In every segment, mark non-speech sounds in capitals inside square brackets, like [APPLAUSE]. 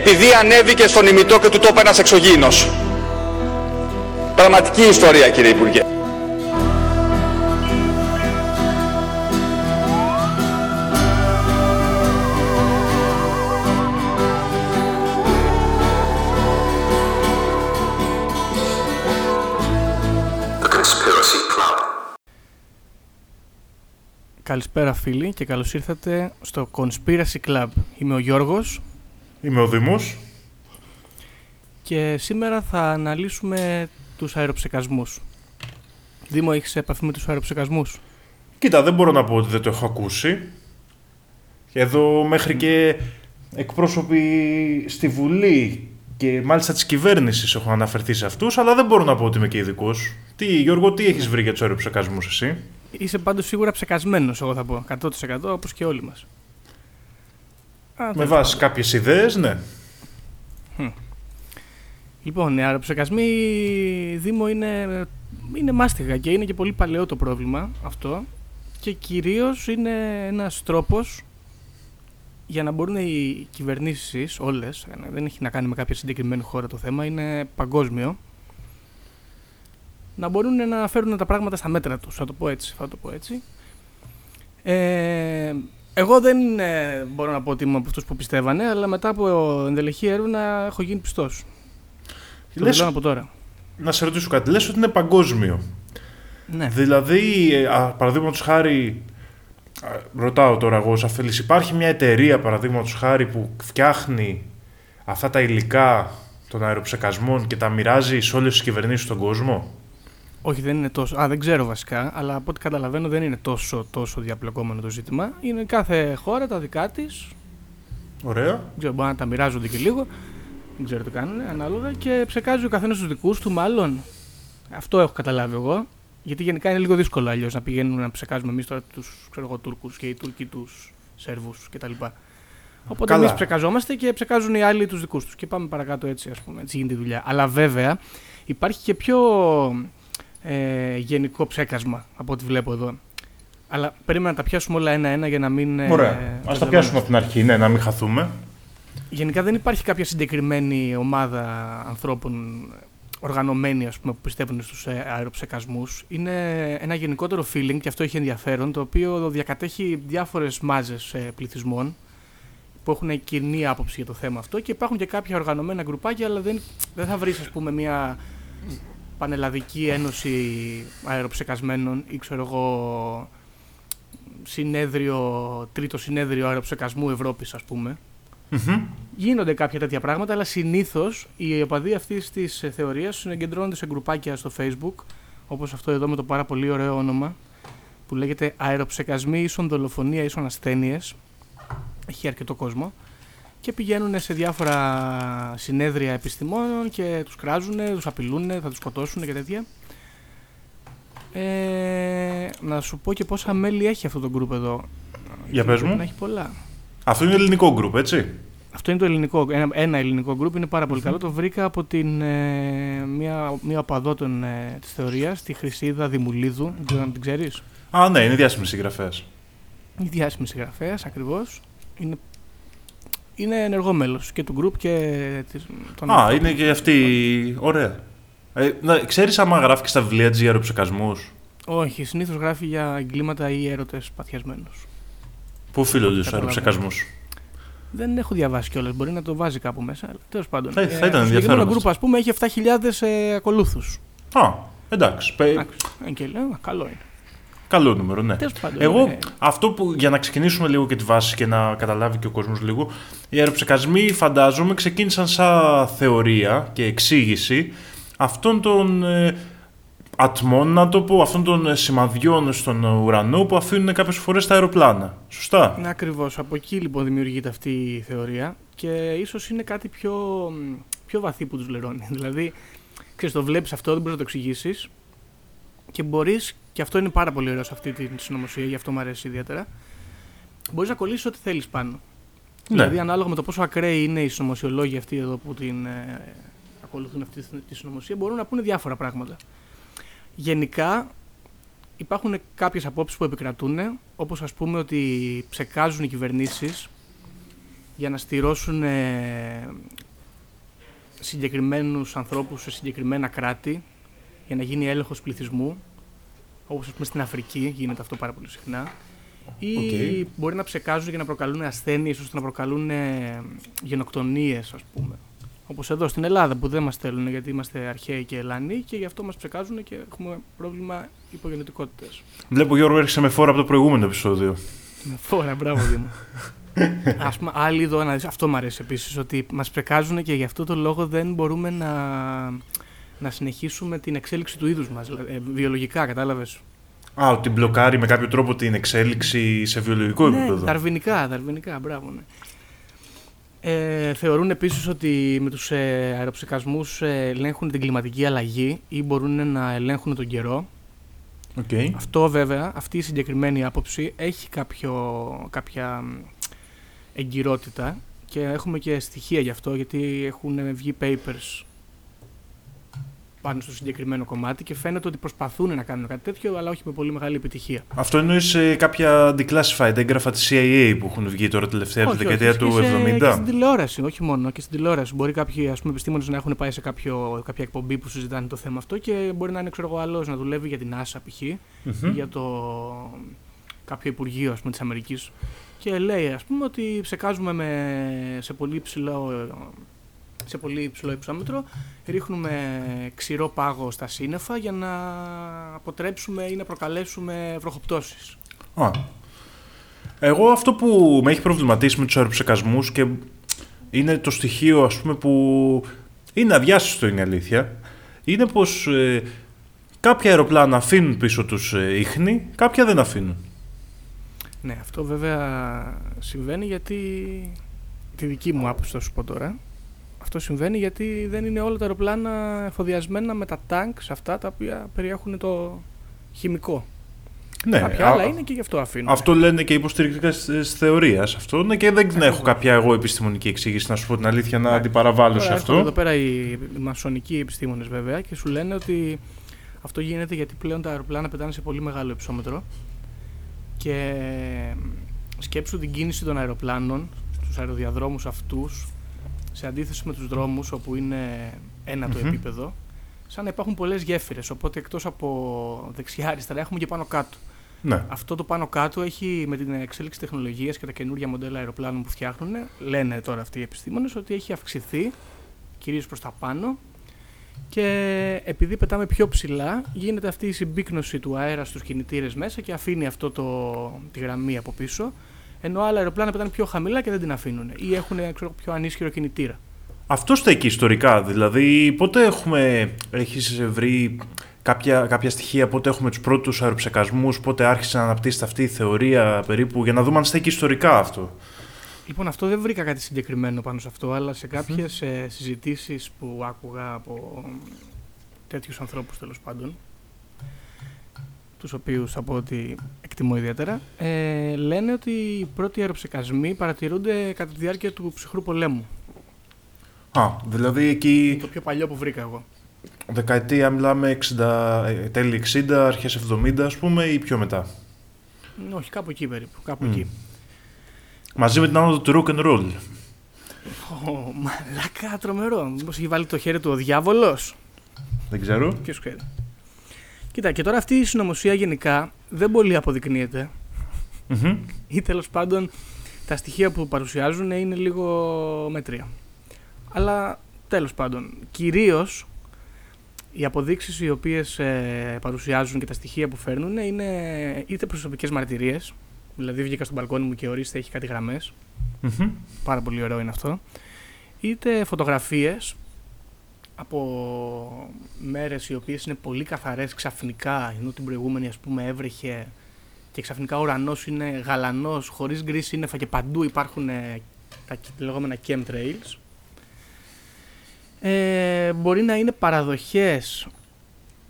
επειδή ανέβηκε στον ημιτό και του τόπου ένας εξωγήινος. Πραγματική ιστορία κύριε Υπουργέ. Καλησπέρα φίλοι και καλώς ήρθατε στο Conspiracy Club. Είμαι ο Γιώργος. Είμαι ο Δήμος. Και σήμερα θα αναλύσουμε τους αεροψεκασμούς. Δήμο, έχεις επαφή με τους αεροψεκασμούς; Κοίτα, δεν μπορώ να πω ότι δεν το έχω ακούσει. Εδώ μέχρι και εκπρόσωποι στη Βουλή και μάλιστα της κυβέρνησης έχω αναφερθεί σε αυτούς, αλλά δεν μπορώ να πω ότι είμαι και ειδικός. Τι, Γιώργο, τι έχεις βρει για τους αεροψεκασμούς, εσύ; Είσαι πάντως σίγουρα ψεκασμένος, εγώ θα πω. 100% όπως και όλοι μας. Με βάση κάποιες ιδέες, ναι. Λοιπόν, οι αεροψεκασμοί Δήμο είναι, είναι μάστιγα και είναι και πολύ παλαιό το πρόβλημα αυτό και κυρίως είναι ένας τρόπος για να μπορούν οι κυβερνήσεις όλες, δεν έχει να κάνει με κάποια συγκεκριμένη χώρα το θέμα, είναι παγκόσμιο, να μπορούν να φέρουν τα πράγματα στα μέτρα τους, θα το πω έτσι. Θα το πω έτσι. Ε, εγώ δεν ε, μπορώ να πω ότι είμαι από αυτούς που πιστεύανε, αλλά μετά από ενδελεχή έρευνα έχω γίνει πιστός. Το Λες- λέω από τώρα. Να σε ρωτήσω κάτι. Λες ότι είναι παγκόσμιο. Ναι. Δηλαδή, παραδείγματος χάρη, α, ρωτάω τώρα εγώ ως αφελής, υπάρχει μια εταιρεία παραδείγματος χάρη που φτιάχνει αυτά τα υλικά των αεροψεκασμών και τα μοιράζει σε όλες τις κυβερνήσεις στον κόσμο; Όχι, δεν είναι τόσο. Α, δεν ξέρω βασικά, αλλά από ό,τι καταλαβαίνω δεν είναι τόσο, τόσο διαπλεκόμενο το ζήτημα. Είναι κάθε χώρα τα δικά της. Ωραία. Δεν ξέρω, μπορεί να τα μοιράζονται και λίγο. Δεν ξέρω τι κάνουν, ανάλογα. Και ψεκάζει ο καθένας τους δικούς του, μάλλον. Αυτό έχω καταλάβει εγώ. Γιατί γενικά είναι λίγο δύσκολο αλλιώς να πηγαίνουμε να ψεκάζουμε εμείς τώρα τους Τούρκους και οι Τούρκοι τους Σέρβους κτλ. Οπότε Καλά. εμείς ψεκαζόμαστε και ψεκάζουν οι άλλοι τους δικούς τους. Και πάμε παρακάτω έτσι, ας πούμε. Έτσι γίνεται η δουλειά. Αλλά βέβαια υπάρχει και πιο ε, γενικό ψέκασμα από ό,τι βλέπω εδώ. Αλλά περίμενα να τα πιάσουμε όλα ένα-ένα για να μην. ε, Ωραία. Ας τα μπερδευόμαστε. πιάσουμε από την αρχή, ναι, να μην χαθούμε. Γενικά δεν υπάρχει κάποια συγκεκριμένη ομάδα ανθρώπων οργανωμένοι ας πούμε, που πιστεύουν στους ε, αεροψεκασμούς. Είναι ένα γενικότερο feeling και αυτό έχει ενδιαφέρον, το οποίο διακατέχει διάφορες μάζες ε, πληθυσμών που έχουν κοινή άποψη για το θέμα αυτό και υπάρχουν και κάποια οργανωμένα γκρουπάκια, αλλά δεν, δεν θα βρεις ας πούμε μια πανελλαδική ένωση αεροψεκασμένων ή ξέρω εγώ συνέδριο, τρίτο συνέδριο αεροψεκασμού Ευρώπης ας πούμε. Μμμ. Γίνονται κάποια τέτοια πράγματα, αλλά συνήθως οι οπαδοί αυτής της θεωρίας συγκεντρώνονται σε γκρουπάκια στο Facebook, όπως αυτό εδώ με το πάρα πολύ ωραίο όνομα, που λέγεται Αεροψεκασμοί ίσον δολοφονία ίσον ασθένειες. Έχει αρκετό κόσμο. Και πηγαίνουν σε διάφορα συνέδρια επιστημόνων και τους κράζουν, τους απειλούν, θα τους σκοτώσουν και τέτοια. Ε, να σου πω και πόσα μέλη έχει αυτό το group εδώ. Για πες Πρέπει μου. Να έχει πολλά. Αυτό είναι ελληνικό γκρουπ, έτσι. Αυτό είναι το ελληνικό, ένα, ένα ελληνικό γκρουπ, είναι πάρα πολύ καλό. Το βρήκα από την, ε, μία, μία οπαδό των, ε, της θεωρίας, τη Χρυσίδα Δημουλίδου, δεν ξέρω αν την ξέρεις. Α, ναι, είναι διάσημη συγγραφέα. Η διάσημη συγγραφέα ακριβώς. Είναι, είναι ενεργό μέλος και του γκρουπ και της, των Α, ανθρώπων. είναι και αυτή. Ωραία. Ε, να, ξέρεις άμα γράφει και στα βιβλία της για αεροψεκασμούς; Όχι, συνήθως γράφει για εγκλήματα ή έρωτες παθιασμένους. Πού οφείλονται στους Καταλαβαίνω. αεροψεκασμούς; Δεν έχω διαβάσει κιόλας, μπορεί να το βάζει κάπου μέσα, αλλά τέλος πάντων. Θα- θα ήταν το συγκεκριμένο ενδιαφέρον γκρουπ, αυτό. ας πούμε, έχει 7.000 ε, ακολούθους. Α, εντάξει. Πε- Εντάξει, ε, και λέω, καλό είναι. Καλό νούμερο, ναι. Τέλος πάντων, Εγώ, ε, αυτό που για να ξεκινήσουμε λίγο και τη βάση και να καταλάβει και ο κόσμος λίγο, οι αεροψεκασμοί φαντάζομαι ξεκίνησαν σαν θεωρία και εξήγηση αυτών των ε, ατμών, να το πω, αυτών των ε, σημαδιών στον ουρανό που αφήνουν κάποιες φορές τα αεροπλάνα. Σωστά; Ναι, ακριβώς. Από εκεί λοιπόν δημιουργείται αυτή η θεωρία και ίσως είναι κάτι πιο, μ, πιο βαθύ που τους λερώνει. [LAUGHS] Δηλαδή, ξέρεις, το βλέπεις αυτό, δεν μπορείς να το εξηγήσεις και μπορείς, και αυτό είναι πάρα πολύ ωραίο σε αυτή τη συνωμοσία, γι' αυτό μου αρέσει ιδιαίτερα, μπορείς να κολλήσεις ό,τι θέλεις πάνω. Ναι. Δηλαδή, ανάλογα με το πόσο ακραίοι είναι οι συνωμοσιολόγοι αυτοί εδώ που την ε, ακολουθούν αυτή τη- τη συνωμοσία, μπορούν να πούνε διάφορα πράγματα. Γενικά, υπάρχουν κάποιες απόψεις που επικρατούν, όπως ας πούμε ότι ψεκάζουν οι κυβερνήσεις για να στειρώσουν ε, συγκεκριμένους ανθρώπους σε συγκεκριμένα κράτη για να γίνει έλεγχος πληθυσμού όπως ας πούμε στην Αφρική γίνεται αυτό πάρα πολύ συχνά ή Οκ. μπορεί να ψεκάζουν για να προκαλούν ασθένειες ώστε να προκαλούν ε, γενοκτονίες ας πούμε όπως εδώ στην Ελλάδα που δεν μας στέλνουν γιατί είμαστε αρχαίοι και έλληνοι και γι' αυτό μας ψεκάζουν και έχουμε πρόβλημα υπογεννητικότητας. Βλέπω Γιώργο έρχεσαι με φόρα από το προηγούμενο επεισόδιο. Με φόρα, μπράβο Δήμο. [LAUGHS] Ας πούμε, άλλοι εδώ, να δεις, αυτό μου αρέσει επίσης, ότι μας πρεκάζουν και γι' αυτό το λόγο δεν μπορούμε να, να συνεχίσουμε την εξέλιξη του είδους μας, δηλαδή, ε, βιολογικά, κατάλαβες. Α, ότι μπλοκάρει με κάποιο τρόπο την εξέλιξη σε βιολογικό ναι, επίπεδο. δαρβηνικά, δαρβηνικά, μπράβο, ναι. Ε, θεωρούν επίσης ότι με τους ε, αεροψεκασμούς ε, ελέγχουν την κλιματική αλλαγή ή μπορούν να ελέγχουν τον καιρό. Οκ. Αυτό βέβαια, αυτή η συγκεκριμένη άποψη έχει κάποιο, κάποια μ, εγκυρότητα και έχουμε και στοιχεία γι' αυτό γιατί έχουν βγει papers πάνω στο συγκεκριμένο κομμάτι και φαίνεται ότι προσπαθούν να κάνουν κάτι τέτοιο αλλά όχι με πολύ μεγάλη επιτυχία. Αυτό εννοείς σε κάποια declassified έγγραφα της CIA που έχουν βγει τώρα τελευταία από τη Όχι, δεκαετία όχι, του και σε- 70. Και στην τηλεόραση, όχι μόνο, και στην τηλεόραση. Μπορεί κάποιοι ας πούμε, επιστήμονες να έχουν πάει σε κάποιο, κάποια εκπομπή που συζητάνε το θέμα αυτό και μπορεί να είναι ξέρω εγώ άλλος να δουλεύει για την NASA π.χ. Μμμ. για το κάποιο υπουργείο ας πούμε, της Αμερικής και λέει ας πούμε ότι ψεκάζουμε με, σε πολύ υψηλό σε πολύ υψηλό υψόμετρο ρίχνουμε ξηρό πάγο στα σύννεφα για να αποτρέψουμε ή να προκαλέσουμε βροχοπτώσεις. Α. Εγώ αυτό που με έχει προβληματίσει με τους αεροψεκασμούς και είναι το στοιχείο ας πούμε που είναι αδιάσυστο είναι η αλήθεια είναι πως ε, κάποια αεροπλάνα αφήνουν πίσω τους ε, ίχνη, κάποια δεν αφήνουν. Ναι, αυτό βέβαια συμβαίνει γιατί τη δική μου άποψη θα σου πω τώρα. Αυτό συμβαίνει γιατί δεν είναι όλα τα αεροπλάνα εφοδιασμένα με τα τάγκ αυτά τα οποία περιέχουν το χημικό. Ναι, Κάποια α- άλλα είναι και γι' αυτό αφήνουν. Αυτό λένε και οι υποστηρικτέ τη θεωρία. Αυτό ναι, και δεν έχω Ακριβώς. κάποια εγώ επιστημονική εξήγηση, να σου πω την αλήθεια, να αντιπαραβάλω σε Τώρα έρχονται εδώ αυτό. πέρα οι, οι μασονικοί επιστήμονες βέβαια και σου λένε ότι αυτό γίνεται γιατί πλέον τα αεροπλάνα πετάνε σε πολύ μεγάλο υψόμετρο και σκέψου την κίνηση των αεροπλάνων στους αεροδιαδρόμους αυτούς σε αντίθεση με τους δρόμους όπου είναι ένα το Μμμ. επίπεδο σαν να υπάρχουν πολλές γέφυρες οπότε εκτός από δεξιά αριστερά έχουμε και πάνω κάτω Ναι. αυτό το πάνω κάτω έχει με την εξέλιξη τεχνολογίας και τα καινούργια μοντέλα αεροπλάνων που φτιάχνουν, λένε τώρα αυτοί οι επιστήμονες ότι έχει αυξηθεί κυρίως προς τα πάνω και επειδή πετάμε πιο ψηλά γίνεται αυτή η συμπίκνωση του αέρα στους κινητήρες μέσα και αφήνει αυτό το, τη γραμμή από πίσω ενώ άλλα αεροπλάνα πετάνε πιο χαμηλά και δεν την αφήνουν ή έχουν ξέρω, πιο ανίσχυρο κινητήρα. Αυτό στέκει ιστορικά. Δηλαδή, πότε έχουμε. Έχεις βρει κάποια, κάποια στοιχεία, πότε έχουμε τους πρώτους αεροψεκασμούς, πότε άρχισε να αναπτύσσεται αυτή η θεωρία περίπου, για να δούμε αν στέκει ιστορικά αυτό. Λοιπόν, αυτό δεν βρήκα κάτι συγκεκριμένο πάνω σε αυτό, αλλά σε κάποιες ε, συζητήσεις που άκουγα από τέτοιους ανθρώπους τέλος πάντων, τους οποίους θα πω ότι εκτιμώ ιδιαίτερα, ε, λένε ότι οι πρώτοι αεροψεκασμοί παρατηρούνται κατά τη διάρκεια του ψυχρού πολέμου. Α, δηλαδή εκεί Το πιο παλιό που βρήκα εγώ. δεκαετία μιλάμε 60, ε, τέλη 60, αρχές 70 ας πούμε ή πιο μετά; Ε, Όχι, κάπου εκεί περίπου, κάπου Μμ. εκεί. Μαζί με την άνοδο του rock and roll. Ω, μαλάκα, τρομερό. Μήπως έχει βάλει το χέρι του ο διάβολος; Δεν ξέρω. Ποιος ξέρει. Κοίτα, και τώρα αυτή η συνωμοσία γενικά δεν πολύ αποδεικνύεται. Μμμ. ή τέλος πάντων τα στοιχεία που παρουσιάζουν είναι λίγο μέτρια. Αλλά τέλος πάντων, κυρίως οι αποδείξεις οι οποίες ε, παρουσιάζουν και τα στοιχεία που φέρνουν είναι είτε προσωπικές μαρτυρίες, δηλαδή βγήκα στο μπαλκόνι μου και ορίστε έχει κάτι γραμμές, Μμμ. πάρα πολύ ωραίο είναι αυτό, είτε φωτογραφίες από μέρες οι οποίες είναι πολύ καθαρές ξαφνικά, ενώ την προηγούμενη ας πούμε έβρεχε και ξαφνικά ο ουρανός είναι γαλανός, χωρίς γκρις σύννεφα και παντού υπάρχουν ε, τα λεγόμενα chemtrails. Ε, μπορεί να είναι παραδοχές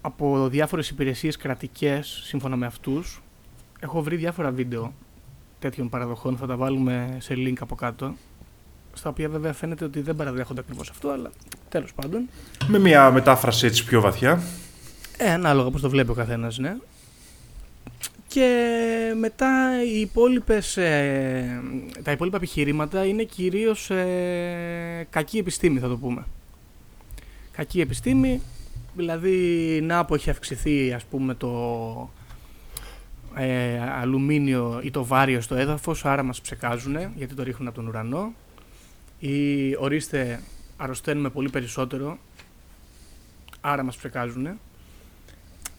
από διάφορες υπηρεσίες κρατικές σύμφωνα με αυτούς. Έχω βρει διάφορα βίντεο τέτοιων παραδοχών, θα τα βάλουμε σε link από κάτω. Στα οποία βέβαια φαίνεται ότι δεν παραδέχονται ακριβώς αυτό, αλλά τέλος πάντων. Με μια μετάφραση έτσι πιο βαθιά. Ε, ανάλογα πώς το βλέπει ο καθένας, ναι. Και μετά οι υπόλοιπες, ε, τα υπόλοιπα επιχειρήματα είναι κυρίως ε, κακή επιστήμη θα το πούμε. Κακή επιστήμη, δηλαδή να που έχει αυξηθεί ας πούμε το ε, αλουμίνιο ή το βάριο στο έδαφος, άρα μας ψεκάζουν γιατί το ρίχνουν από τον ουρανό. Ή ορίστε αρρωσταίνουμε πολύ περισσότερο, άρα μας ψεκάζουν.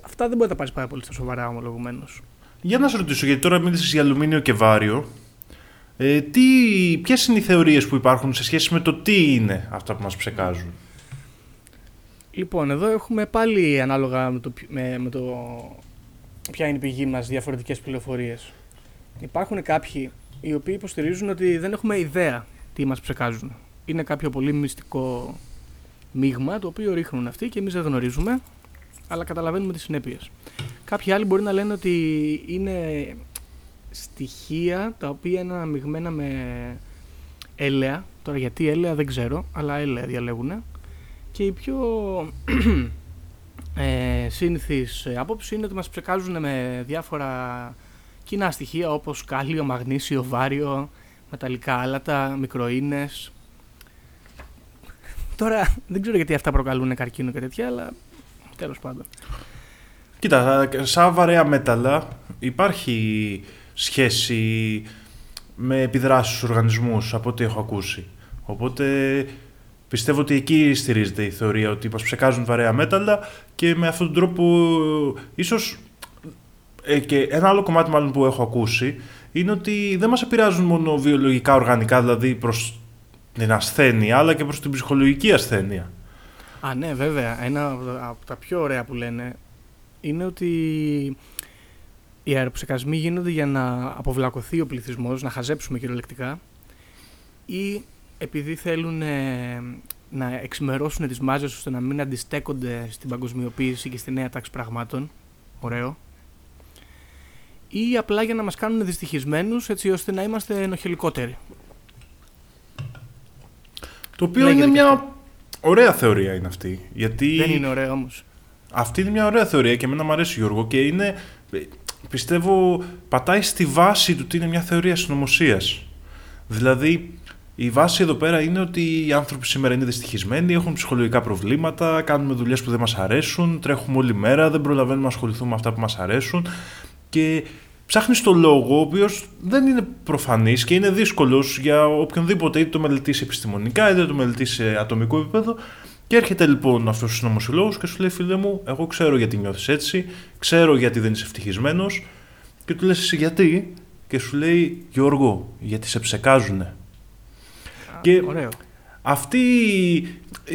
Αυτά δεν μπορεί να τα πάρεις πάρα πολύ στα σοβαρά ομολογουμένως. Για να σε ρωτήσω, γιατί τώρα μίλησες για αλουμίνιο και βάριο. Ε, τι, ποιες είναι οι θεωρίες που υπάρχουν σε σχέση με το τι είναι αυτά που μας ψεκάζουν; Λοιπόν, εδώ έχουμε πάλι ανάλογα με το, με, με το ποια είναι η πηγή μας διαφορετικές πληροφορίες. Υπάρχουν κάποιοι οι οποίοι υποστηρίζουν ότι δεν έχουμε ιδέα τι μας ψεκάζουν. Είναι κάποιο πολύ μυστικό μείγμα το οποίο ρίχνουν αυτοί και εμείς δεν γνωρίζουμε αλλά καταλαβαίνουμε τις συνέπειες. Κάποιοι άλλοι μπορεί να λένε ότι είναι στοιχεία τα οποία είναι αναμειγμένα με έλαια. Τώρα γιατί έλαια δεν ξέρω, αλλά έλαια διαλέγουν. Και η πιο [CLEARS THROAT] ε, σύνηθις άποψη είναι ότι μας ψεκάζουν με διάφορα κοινά στοιχεία όπως κάλιο, μαγνήσιο, βάριο, μεταλλικά άλατα, μικροίνες. [LAUGHS] Τώρα δεν ξέρω γιατί αυτά προκαλούν καρκίνο και τέτοια, αλλά τέλος πάντων. Κοίτα, σαν βαρέα μέταλλα υπάρχει σχέση με επιδράσεις στους οργανισμούς από ό,τι έχω ακούσει. Οπότε πιστεύω ότι εκεί στηρίζεται η θεωρία ότι μας ψεκάζουν βαρέα μέταλλα και με αυτόν τον τρόπο ίσως ε, και ένα άλλο κομμάτι μάλλον που έχω ακούσει είναι ότι δεν μας επηρεάζουν μόνο βιολογικά οργανικά, δηλαδή προς την ασθένεια, αλλά και προς την ψυχολογική ασθένεια. Α, ναι, βέβαια. Ένα από τα πιο ωραία που λένε είναι ότι οι αεροψεκασμοί γίνονται για να αποβλακωθεί ο πληθυσμός, να χαζέψουμε κυριολεκτικά ή επειδή θέλουν ε, να εξημερώσουν τις μάζες ώστε να μην αντιστέκονται στην παγκοσμιοποίηση και στη νέα τάξη πραγμάτων. Ωραίο. Ή απλά για να μας κάνουν δυστυχισμένους έτσι ώστε να είμαστε ενοχελικότεροι. Το οποίο είναι μια ωραία θεωρία είναι αυτή. Γιατί... Δεν είναι ωραία όμως. Αυτή είναι μια ωραία θεωρία και εμένα μου αρέσει Γιώργο και είναι, πιστεύω, πατάει στη βάση του τι είναι μια θεωρία συνωμοσίας. Δηλαδή, η βάση εδώ πέρα είναι ότι οι άνθρωποι σήμερα είναι δυστυχισμένοι, έχουν ψυχολογικά προβλήματα, κάνουμε δουλειές που δεν μας αρέσουν, τρέχουμε όλη μέρα, δεν προλαβαίνουμε να ασχοληθούμε με αυτά που μας αρέσουν και ψάχνεις το λόγο, ο οποίος δεν είναι προφανής και είναι δύσκολος για οποιονδήποτε είτε το μελετήσει επιστημονικά είτε το μελετήσει σε ατομικό επίπεδο και έρχεται λοιπόν αυτός ο συνωμοσιολόγος και σου λέει: Φίλε μου, εγώ ξέρω γιατί νιώθεις έτσι, ξέρω γιατί δεν είσαι ευτυχισμένος. Και του λες: Εσύ γιατί, και σου λέει: Γιώργο, γιατί σε ψεκάζουνε. και ωραίο. Αυτή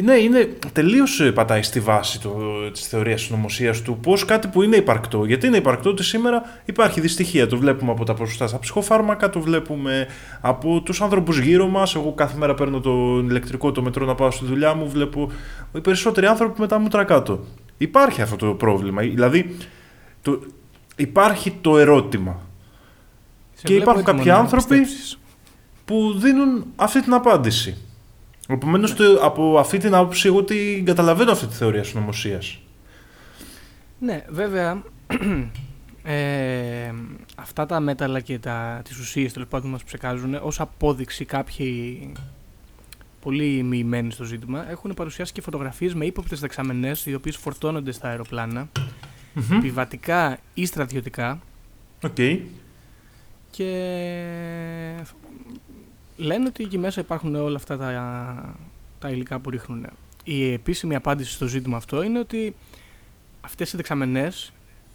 ναι, είναι τελείως ε, πατάει στη βάση της θεωρίας συνωμοσία του πώ κάτι που είναι υπαρκτό. Γιατί είναι υπαρκτό ότι σήμερα υπάρχει δυστυχία. Το βλέπουμε από τα ποσοστά στα ψυχοφάρμακα, το βλέπουμε από τους άνθρωπους γύρω μας. Εγώ κάθε μέρα παίρνω το ηλεκτρικό το μετρό να πάω στη δουλειά μου, βλέπω οι περισσότεροι άνθρωποι με τα μούτρα κάτω. Υπάρχει αυτό το πρόβλημα. Δηλαδή, το, υπάρχει το ερώτημα. και υπάρχουν κάποιοι άνθρωποι που δίνουν αυτή την απάντηση. Επομένως, ναι. από αυτή την άποψη, εγώ την καταλαβαίνω αυτή τη θεωρία συνωμοσία. Ναι, βέβαια. [CLEARS THROAT] Ε, αυτά τα μέταλλα και τα, τις ουσίες τέλος πάντων μας ψεκάζουν ως απόδειξη κάποιοι πολύ μοιημένοι στο ζήτημα έχουν παρουσιάσει και φωτογραφίες με ύποπτες δεξαμενές οι οποίες φορτώνονται στα αεροπλάνα mm-hmm. πιβατικά ή στρατιωτικά okay. και λένε ότι εκεί μέσα υπάρχουν όλα αυτά τα, τα υλικά που ρίχνουν. Η επίσημη απάντηση στο ζήτημα αυτό είναι ότι αυτές οι δεξαμενές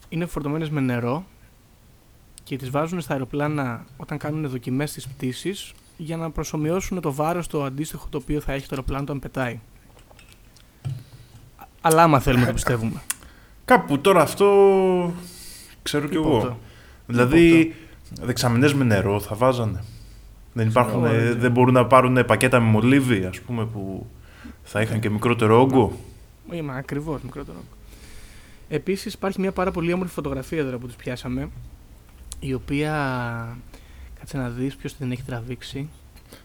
είναι φορτωμένες με νερό και τις βάζουν στα αεροπλάνα όταν κάνουν δοκιμές στις πτήσεις για να προσωμιώσουν το βάρος το αντίστοιχο το οποίο θα έχει το αεροπλάνο όταν πετάει. Αλλά άμα θέλουμε να το πιστεύουμε. [COUGHS] Κάπου τώρα αυτό ξέρω κι εγώ. Δηλαδή δεξαμενές με νερό θα βάζανε. Δεν, υπάρχουν, ε, δεν μπορούν να πάρουν πακέτα με μολύβι, ας πούμε, που θα είχαν και μικρότερο όγκο. Είμαι ακριβώς μικρότερο όγκο. Επίσης υπάρχει μια πάρα πολύ όμορφη φωτογραφία εδώ που τους πιάσαμε, η οποία, κάτσε να δεις ποιος την έχει τραβήξει.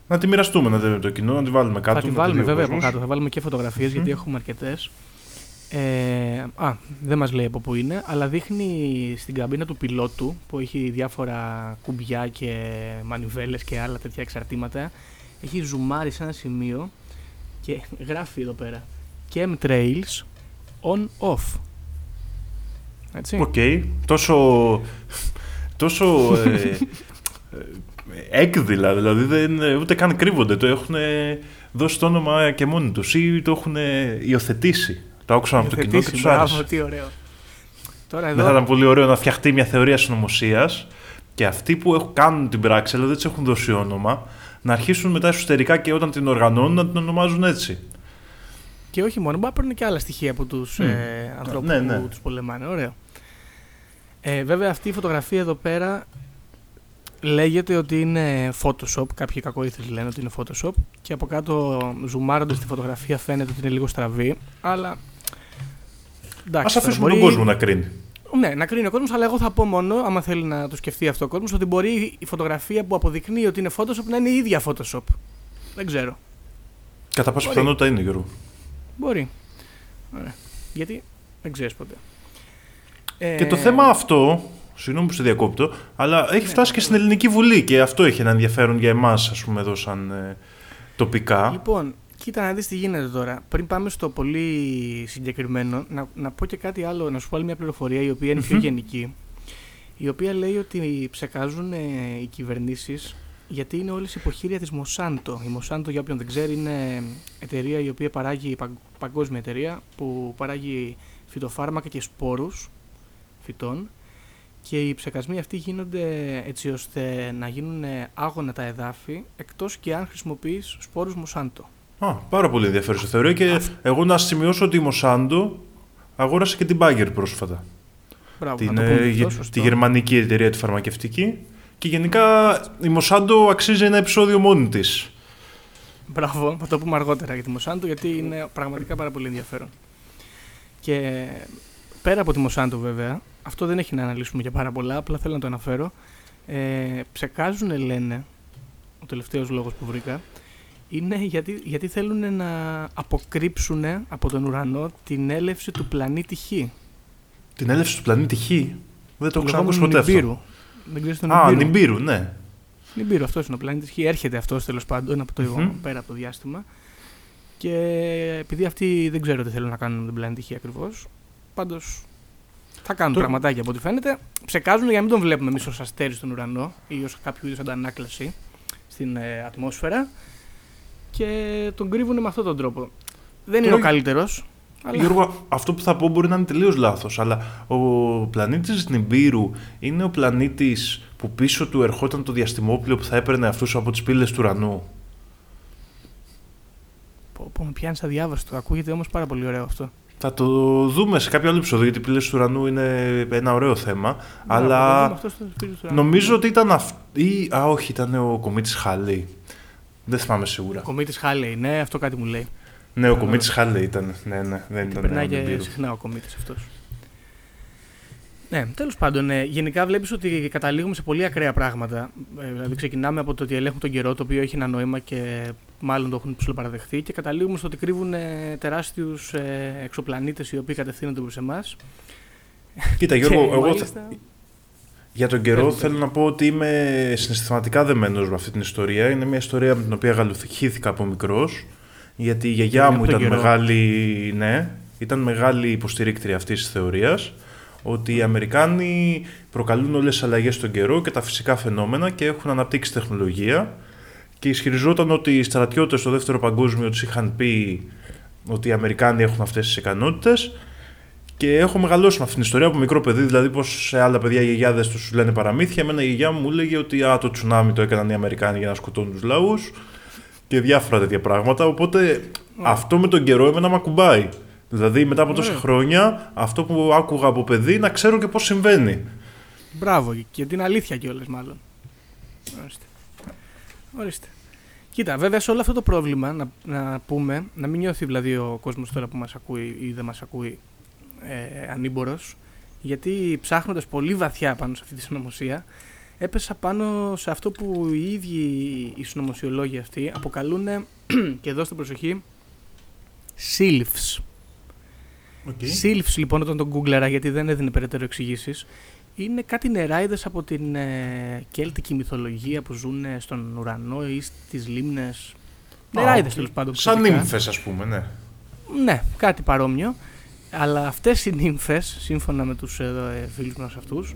Να τη μοιραστούμε να δούμε το κοινό, να τη βάλουμε κάτω. Θα τη βάλουμε βέβαια από κάτω, θα βάλουμε και φωτογραφίες γιατί έχουμε αρκετές. Ε, α, δεν μας λέει από πού είναι, αλλά δείχνει στην καμπίνα του πιλότου που έχει διάφορα κουμπιά και μανιβέλες και άλλα τέτοια εξαρτήματα. Έχει ζουμάρει σε ένα σημείο και γράφει εδώ πέρα Chemtrails on off. Έτσι. Οκ. Τόσο. τόσο. ε, ε, έκδηλα, δηλαδή δεν, ούτε καν κρύβονται. Το έχουν δώσει το όνομα και μόνοι τους ή το έχουν υιοθετήσει. Το άκουσαν από το κοινό και τους Μπράβο, άρεσε. τι ωραίο. Τώρα Δεν εδώ, θα ήταν πολύ ωραίο να φτιαχτεί μια θεωρία συνωμοσίας και αυτοί που έχουν, κάνουν την πράξη, αλλά δεν τη έχουν δώσει όνομα, να αρχίσουν μετά εσωτερικά και όταν την οργανώνουν να την ονομάζουν έτσι. και όχι μόνο, μπορεί να παίρνουν και άλλα στοιχεία από τους ε, ανθρώπους Ναι, ναι. που τους πολεμάνε. Ωραίο. Ε, βέβαια αυτή η φωτογραφία εδώ πέρα λέγεται ότι είναι Photoshop. Κάποιοι κακοήθες λένε ότι είναι Photoshop. Και από κάτω ζουμάροντας τη φωτογραφία φαίνεται ότι είναι λίγο στραβή. Αλλά... Εντάξει, Α τώρα αφήσουμε μπορεί- τον κόσμο να κρίνει. Ναι, να κρίνει ο κόσμος, αλλά εγώ θα πω μόνο, άμα θέλει να το σκεφτεί αυτό ο κόσμος, ότι μπορεί η φωτογραφία που αποδεικνύει ότι είναι Photoshop να είναι η ίδια Photoshop. Δεν ξέρω. Κατά πάσα Μπορεί. πιθανότητα είναι, Γιώργο. Μπορεί. Ωραία. Γιατί δεν ξέρεις ποτέ. Ε, Και το θέμα αυτό, συγγνώμη που σε διακόπτω, αλλά έχει φτάσει και στην Ελληνική Βουλή και αυτό έχει ένα ενδιαφέρον για εμάς, ας πούμε, εδώ σαν ε, τοπικά. Λοιπόν, κοίτα να δεις τι γίνεται τώρα. Πριν πάμε στο πολύ συγκεκριμένο, να, να πω και κάτι άλλο, να σου πω άλλη μια πληροφορία η οποία είναι πιο Μμμ. γενική. Η οποία λέει ότι ψεκάζουν ε, οι κυβερνήσεις γιατί είναι όλες υποχείρια της Μοσάντο. Η Μοσάντο, για όποιον δεν ξέρει, είναι εταιρεία η οποία παράγει, παγκ- παγκόσμια εταιρεία, που παράγει φυτοφάρμακα και σπόρους φυτών και οι ψεκασμοί αυτοί γίνονται έτσι ώστε να γίνουν άγωνα τα εδάφη εκτός και αν χρησιμοποιείς σπόρους Μοσάντο. Α, πάρα πολύ ενδιαφέρουσα θεωρία και εγώ να σημειώσω ότι η Μοσάντο αγόρασε και την Bayer πρόσφατα. Μπράβο, την, να το πούμε ε, αυτό, γε- σωστό. τη γερμανική εταιρεία τη φαρμακευτική. Και γενικά η Μοσάντο αξίζει ένα επεισόδιο μόνη της. Μπράβο, θα το πούμε αργότερα για τη Μοσάντο γιατί είναι πραγματικά πάρα πολύ ενδιαφέρον. Και πέρα από τη Μοσάντο βέβαια, αυτό δεν έχει να αναλύσουμε για πάρα πολλά, απλά θέλω να το αναφέρω. Ε, ψεκάζουν, λένε, ο τελευταίος λόγος που βρήκα, είναι γιατί, γιατί θέλουν να αποκρύψουν από τον ουρανό την έλευση του πλανήτη Χ. Την έλευση του πλανήτη Χ; Δεν το έχω του ξανακούσει λεγόμενου ποτέ Νιμπύρου. αυτό. Δεν ξέρεις τον Α, Νιμπύρου. Νιμπύρου, ναι. Νιμπύρου, αυτός είναι ο πλανήτης Χ. Έρχεται αυτός τέλος πάντων από το Μμμ. πέρα από το διάστημα. Και επειδή αυτοί δεν ξέρω τι θέλουν να κάνουν με τον πλανήτη Χ ακριβώς. Πάντως θα κάνουν Το- πραγματάκια από ό,τι φαίνεται. Ψεκάζουν για να μην τον βλέπουμε εμείς ως αστέρι στον ουρανό ή ως κάποιο είδους αντανάκλαση στην ε, ατμόσφαιρα. Και τον κρύβουν με αυτόν τον τρόπο. Δεν είναι Το- ο καλύτερος. Αλλά... Γιώργο, αυτό που θα πω μπορεί να είναι τελείως λάθος, αλλά ο πλανήτης Νιμπύρου είναι ο πλανήτης που πίσω του ερχόταν το διαστημόπλαιο που θα έπαιρνε αυτούς από τις πύλες του ουρανού. Πω, πω, με πιάνεις αδιάβαστο. Ακούγεται όμως πάρα πολύ ωραίο αυτό. Θα το δούμε σε κάποιο άλλο επεισόδιο, γιατί οι πύλες του ουρανού είναι ένα ωραίο θέμα. Μπράβο, θα το αλλά δούμε αυτό στο σπίτι του ουρανού. νομίζω ότι ήταν αυτή. Α, όχι, ήταν ο κομίτης Χάλεϊ. Δεν θυμάμαι σίγουρα. Κομίτη Χάλεϊ, ναι, αυτό κάτι μου λέει. Ναι, ο Α, κομίτη Χάλεϊ ήταν. Ναι, ναι, δεν Και ήταν. περνάει ο και Νιμπύρου. συχνά ο κομίτη αυτός. Ναι, τέλος πάντων, ε, γενικά βλέπεις ότι καταλήγουμε σε πολύ ακραία πράγματα. Ε, δηλαδή, ξεκινάμε από το ότι ελέγχουν τον καιρό, το οποίο έχει ένα νόημα και μάλλον το έχουν ψηλοπαραδεχθεί, και καταλήγουμε στο ότι κρύβουν ε, τεράστιους ε, εξωπλανήτες οι οποίοι κατευθύνονται προς εμάς. Κοίτα, Γιώργο, [LAUGHS] εγώ θα- μάλιστα, για τον καιρό Πες, θέλω να πω ότι είμαι συναισθηματικά δεμένος με αυτή την ιστορία. Είναι μια ιστορία με την οποία γαλοθυχήθηκα από μικρός. Γιατί η γιαγιά Είναι μου από τον ήταν καιρό; μεγάλη, ναι, ήταν μεγάλη υποστηρίκτρια αυτής της θεωρίας ότι οι Αμερικάνοι προκαλούν όλες τις αλλαγές στον καιρό και τα φυσικά φαινόμενα και έχουν αναπτύξει τεχνολογία και ισχυριζόταν ότι οι στρατιώτες στο δεύτερο παγκόσμιο τους είχαν πει ότι οι Αμερικάνοι έχουν αυτές τις ικανότητες και έχω μεγαλώσει με αυτήν την ιστορία από μικρό παιδί, δηλαδή πως σε άλλα παιδιά οι γιαγιάδες τους λένε παραμύθια. Εμένα η γιαγιά μου μου έλεγε ότι α, το τσουνάμι το έκαναν οι Αμερικάνοι για να σκοτώνουν τους λαούς και διάφορα τέτοια πράγματα. Οπότε αυτό με τον καιρό εμένα με ακουμπάει. Δηλαδή μετά από τόσα Ωραία. χρόνια αυτό που άκουγα από παιδί να ξέρω και πώς συμβαίνει. Μπράβο, και την αλήθεια κιόλας, μάλλον. Ορίστε. Ορίστε. Κοίτα, βέβαια σε όλο αυτό το πρόβλημα να, να πούμε, να μην νιώθει δηλαδή ο κόσμος τώρα που μας ακούει ή δεν μας ακούει ε, ανήμπορος, γιατί ψάχνοντας πολύ βαθιά πάνω σε αυτή τη συνωμοσία, έπεσα πάνω σε αυτό που οι ίδιοι οι συνωμοσιολόγοι αυτοί αποκαλούν, [CLEARS THROAT] και εδώ στην προσοχή, SILFs. Okay. Σίλφς λοιπόν όταν τον γκούγκλερα γιατί δεν έδινε περαιτέρω εξηγήσεις. Είναι κάτι νεράιδες από την ε, κέλτικη μυθολογία που ζουν στον ουρανό ή στις λίμνες. Νεράιδες τέλος πάντων. Σαν νύμφες ας πούμε, ναι. Ναι, κάτι παρόμοιο. Αλλά αυτές οι νύμφες, σύμφωνα με τους ε, φίλους μας αυτούς,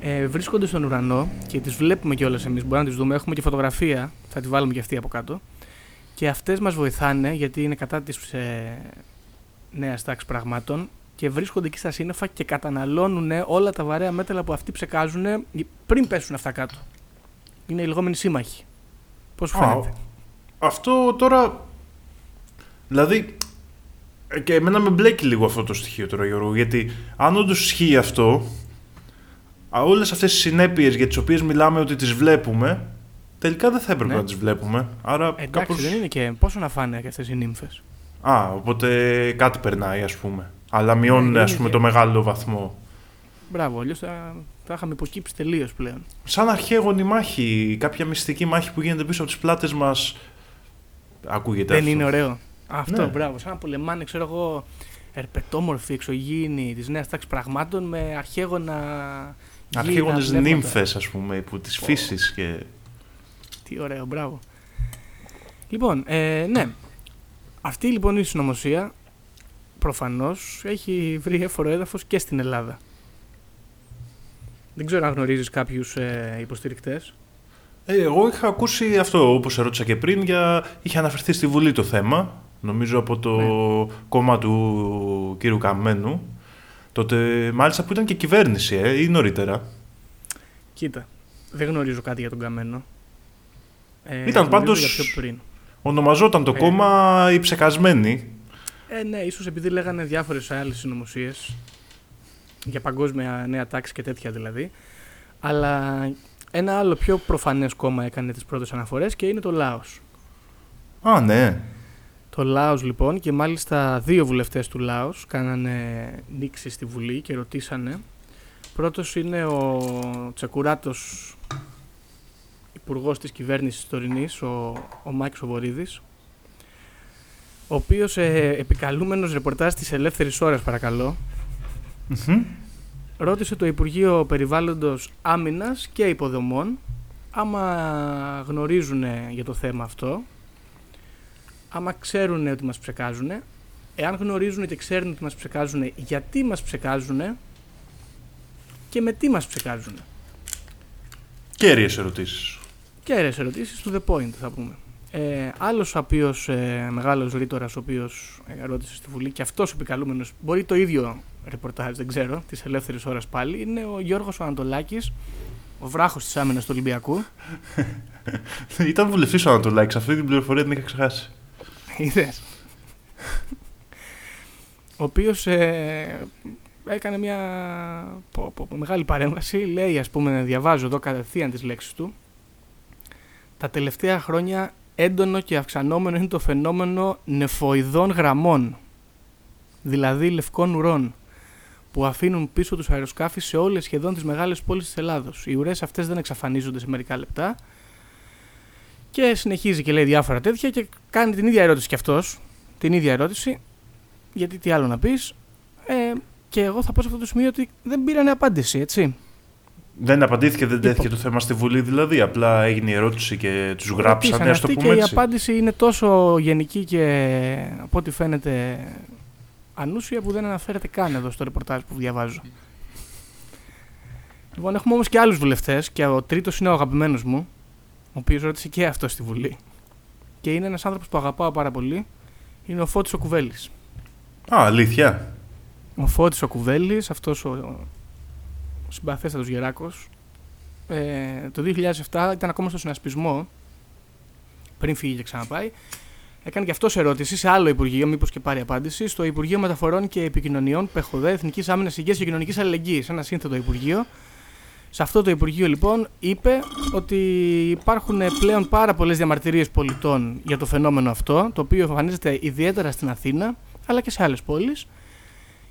ε, βρίσκονται στον ουρανό και τις βλέπουμε κιόλας εμείς, μπορούμε να τις δούμε, έχουμε και φωτογραφία, θα τη βάλουμε και αυτή από κάτω. Και αυτές μας βοηθάνε γιατί είναι κατά της ε, νέας τάξης πραγμάτων και βρίσκονται εκεί στα σύννεφα και καταναλώνουν όλα τα βαρέα μέταλλα που αυτοί ψεκάζουν πριν πέσουν αυτά κάτω. Είναι οι λεγόμενοι σύμμαχοι. Πώς σου φαίνεται; αυτό τώρα... Δηλαδή, ε, και εμένα με μπλέκει λίγο αυτό το στοιχείο τώρα Γιώργο, γιατί αν όντως ισχύει αυτό, όλες αυτές οι συνέπειες για τις οποίες μιλάμε ότι τις βλέπουμε, τελικά δεν θα έπρεπε ναι. να τις βλέπουμε. Άρα Εντάξει, κάπως... δεν είναι και πόσο να φάνε και αυτές οι νύμφες. Α, οπότε κάτι περνάει ας πούμε. Αλλά μειώνουν ναι, ας πούμε το μεγάλο βαθμό. Μπράβο, αλλιώς θα, θα είχαμε υποκύψει τελείως πλέον. Σαν αρχαίγονη μάχη, κάποια μυστική μάχη που γίνεται πίσω από τις πλάτες μας. Ακούγεται Δεν είναι ωραίο. Αυτό, ναι. μπράβο. Σαν να πολεμάνε, ξέρω εγώ, ερπετόμορφοι, εξωγήινοι της νέας τάξης πραγμάτων με αρχαίγωνα. Αρχαίγονε νύμφες, ας πούμε, που τη oh. φύση και. Τι ωραίο, μπράβο. Λοιπόν, ε, ναι. Αυτή λοιπόν η συνωμοσία προφανώς έχει βρει έφορο έδαφος και στην Ελλάδα. Δεν ξέρω αν γνωρίζεις κάποιους ε, υποστηρικτές. Ε, εγώ είχα ακούσει αυτό, όπως ερώτησα και πριν, για... είχε αναφερθεί στη Βουλή το θέμα νομίζω από το ναι. κόμμα του κύριου Καμένου. Τότε μάλιστα που ήταν και κυβέρνηση ε, ή νωρίτερα. Κοίτα, δεν γνωρίζω κάτι για τον Καμένο. Ε, ήταν πάντως, ονομαζόταν το ε, κόμμα οι ψεκασμένοι. Ε, ναι, ίσως επειδή λέγανε διάφορες άλλες συνωμοσίες για παγκόσμια νέα τάξη και τέτοια δηλαδή. Αλλά ένα άλλο πιο προφανές κόμμα έκανε τις πρώτες αναφορές και είναι το Λάος. Α, ναι. Το Λάος λοιπόν και μάλιστα δύο βουλευτές του Λάος κάνανε νήξη στη Βουλή και ρωτήσανε. Πρώτος είναι ο Τσακουράτος υπουργός της κυβέρνησης τωρινής, ο, ο Μάκης Οβορίδης, ο οποίος ε, επικαλούμενος ρεπορτάζ της ελεύθερης ώρας παρακαλώ, ρώτησε το Υπουργείο Περιβάλλοντος Άμυνας και Υποδομών άμα γνωρίζουν για το θέμα αυτό άμα ξέρουν ότι μας ψεκάζουν, εάν γνωρίζουν και ξέρουν ότι μας ψεκάζουν, γιατί μας ψεκάζουν και με τι μας ψεκάζουν. Κέρυες ερωτήσεις. Κέρυες ερωτήσεις, to the point θα πούμε. Ε, άλλος ο οποίος, ε, μεγάλος ρήτορας, ο οποίος ε, ρώτησε στη Βουλή και αυτός επικαλούμενος, μπορεί το ίδιο ρεπορτάζ, δεν ξέρω, της ελεύθερης ώρας πάλι, είναι ο Γιώργος ο Ανατολάκης, ο βράχος της άμυνας του Ολυμπιακού. [LAUGHS] Ήταν βουλευτής ο Ανατολάκης, αυτή την πληροφορία την είχα ξεχάσει. Είδες. ο οποίος ε, έκανε μια μεγάλη παρέμβαση. Λέει, ας πούμε, διαβάζω εδώ κατευθείαν τις λέξεις του. Τα τελευταία χρόνια έντονο και αυξανόμενο είναι το φαινόμενο νεφοειδών γραμμών, δηλαδή λευκών ουρών, που αφήνουν πίσω τους αεροσκάφη σε όλες σχεδόν τις μεγάλες πόλεις της Ελλάδος. Οι ουρές αυτές δεν εξαφανίζονται σε μερικά λεπτά, και συνεχίζει και λέει διάφορα τέτοια και κάνει την ίδια ερώτηση κι αυτός. Την ίδια ερώτηση. Γιατί τι άλλο να πεις. Ε, και εγώ θα πω σε αυτό το σημείο ότι δεν πήρανε απάντηση, έτσι. Δεν απαντήθηκε, δεν τέθηκε το θέμα στη Βουλή δηλαδή. Απλά έγινε η ερώτηση και τους γράψανε, ας το πούμε και Η απάντηση είναι τόσο γενική και από ό,τι φαίνεται ανούσια που δεν αναφέρεται καν εδώ στο ρεπορτάζ που διαβάζω. Λοιπόν, έχουμε όμως και άλλους βουλευτές και ο τρίτος είναι ο αγαπημένος μου, ο οποίο ρώτησε και αυτό στη Βουλή. Και είναι ένας άνθρωπος που αγαπάω πάρα πολύ. Είναι ο Φώτης ο Κουβέλης. Α, αλήθεια. Ο Φώτης ο Κουβέλης, αυτός ο, ο συμπαθέστατος γεράκος. Ε, το 2007 ήταν ακόμα στο συνασπισμό. Πριν φύγει και ξαναπάει. Έκανε και αυτός ερώτηση σε άλλο Υπουργείο, μήπως και πάρει απάντηση, στο Υπουργείο Μεταφορών και Επικοινωνιών, ΠΕΧΟΔΕ, Εθνικής Άμυνας Υγείας και Κοινωνικής Αλληλεγγύης. Ένα σύνθετο Υπουργείο, σε αυτό το Υπουργείο λοιπόν είπε ότι υπάρχουν πλέον πάρα πολλές διαμαρτυρίες πολιτών για το φαινόμενο αυτό, το οποίο εμφανίζεται ιδιαίτερα στην Αθήνα, αλλά και σε άλλες πόλεις.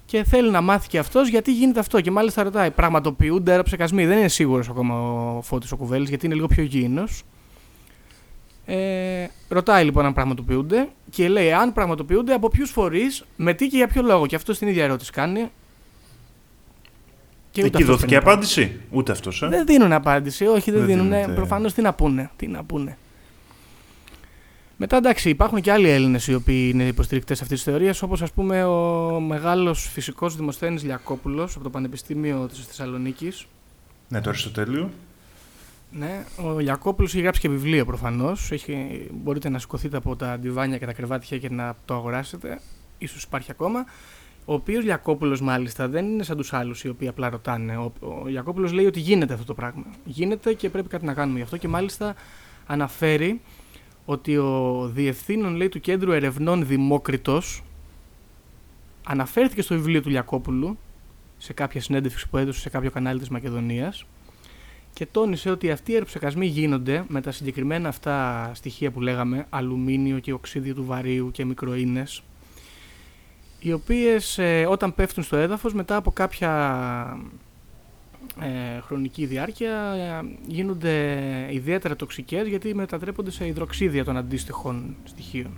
Και θέλει να μάθει και αυτός γιατί γίνεται αυτό. Και μάλιστα ρωτάει, πραγματοποιούνται αεροψεκασμοί. Δεν είναι σίγουρος ακόμα ο Φώτης ο Κουβέλης, γιατί είναι λίγο πιο γήινος. Ε, ρωτάει λοιπόν αν πραγματοποιούνται και λέει αν πραγματοποιούνται από ποιους φορείς, με τι και για ποιο λόγο; Και αυτό την ίδια ερώτηση κάνει. Και Εκεί δόθηκε απάντηση. Ούτε αυτός. Ε; Δεν δίνουν απάντηση. Όχι, δεν, δεν δίνουν. Προφανώς τι να πούνε. Τι να πούνε. Μετά εντάξει, υπάρχουν και άλλοι Έλληνες οι οποίοι είναι υποστηρικτές αυτής της θεωρίας, όπως ας πούμε ο μεγάλος φυσικός Δημοσθένης Λιακόπουλος από το Πανεπιστήμιο της Θεσσαλονίκης. Ναι, το Αριστοτέλειο. Ναι, ο Λιακόπουλος έχει γράψει και βιβλίο προφανώς. Μπορείτε να σηκωθείτε από τα ντιβάνια και τα κρεβάτια και να το αγοράσετε. σω υπάρχει ακόμα. Ο οποίος Λιακόπουλο μάλιστα δεν είναι σαν τους άλλους οι οποίοι απλά ρωτάνε. Ο, ο Λιακόπουλο λέει ότι γίνεται αυτό το πράγμα. Γίνεται και πρέπει κάτι να κάνουμε γι' αυτό και μάλιστα αναφέρει ότι ο διευθύνων λέει, του Κέντρου Ερευνών Δημόκριτος αναφέρθηκε στο βιβλίο του Λιακόπουλου σε κάποια συνέντευξη που έδωσε σε κάποιο κανάλι της Μακεδονίας και τόνισε ότι αυτοί οι αεροψεκασμοί γίνονται με τα συγκεκριμένα αυτά στοιχεία που λέγαμε, αλουμίνιο και οξύδιο του βαρίου και μικροίνες, οι οποίες ε, όταν πέφτουν στο έδαφος μετά από κάποια ε, χρονική διάρκεια ε, γίνονται ιδιαίτερα τοξικές γιατί μετατρέπονται σε υδροξίδια των αντίστοιχων στοιχείων.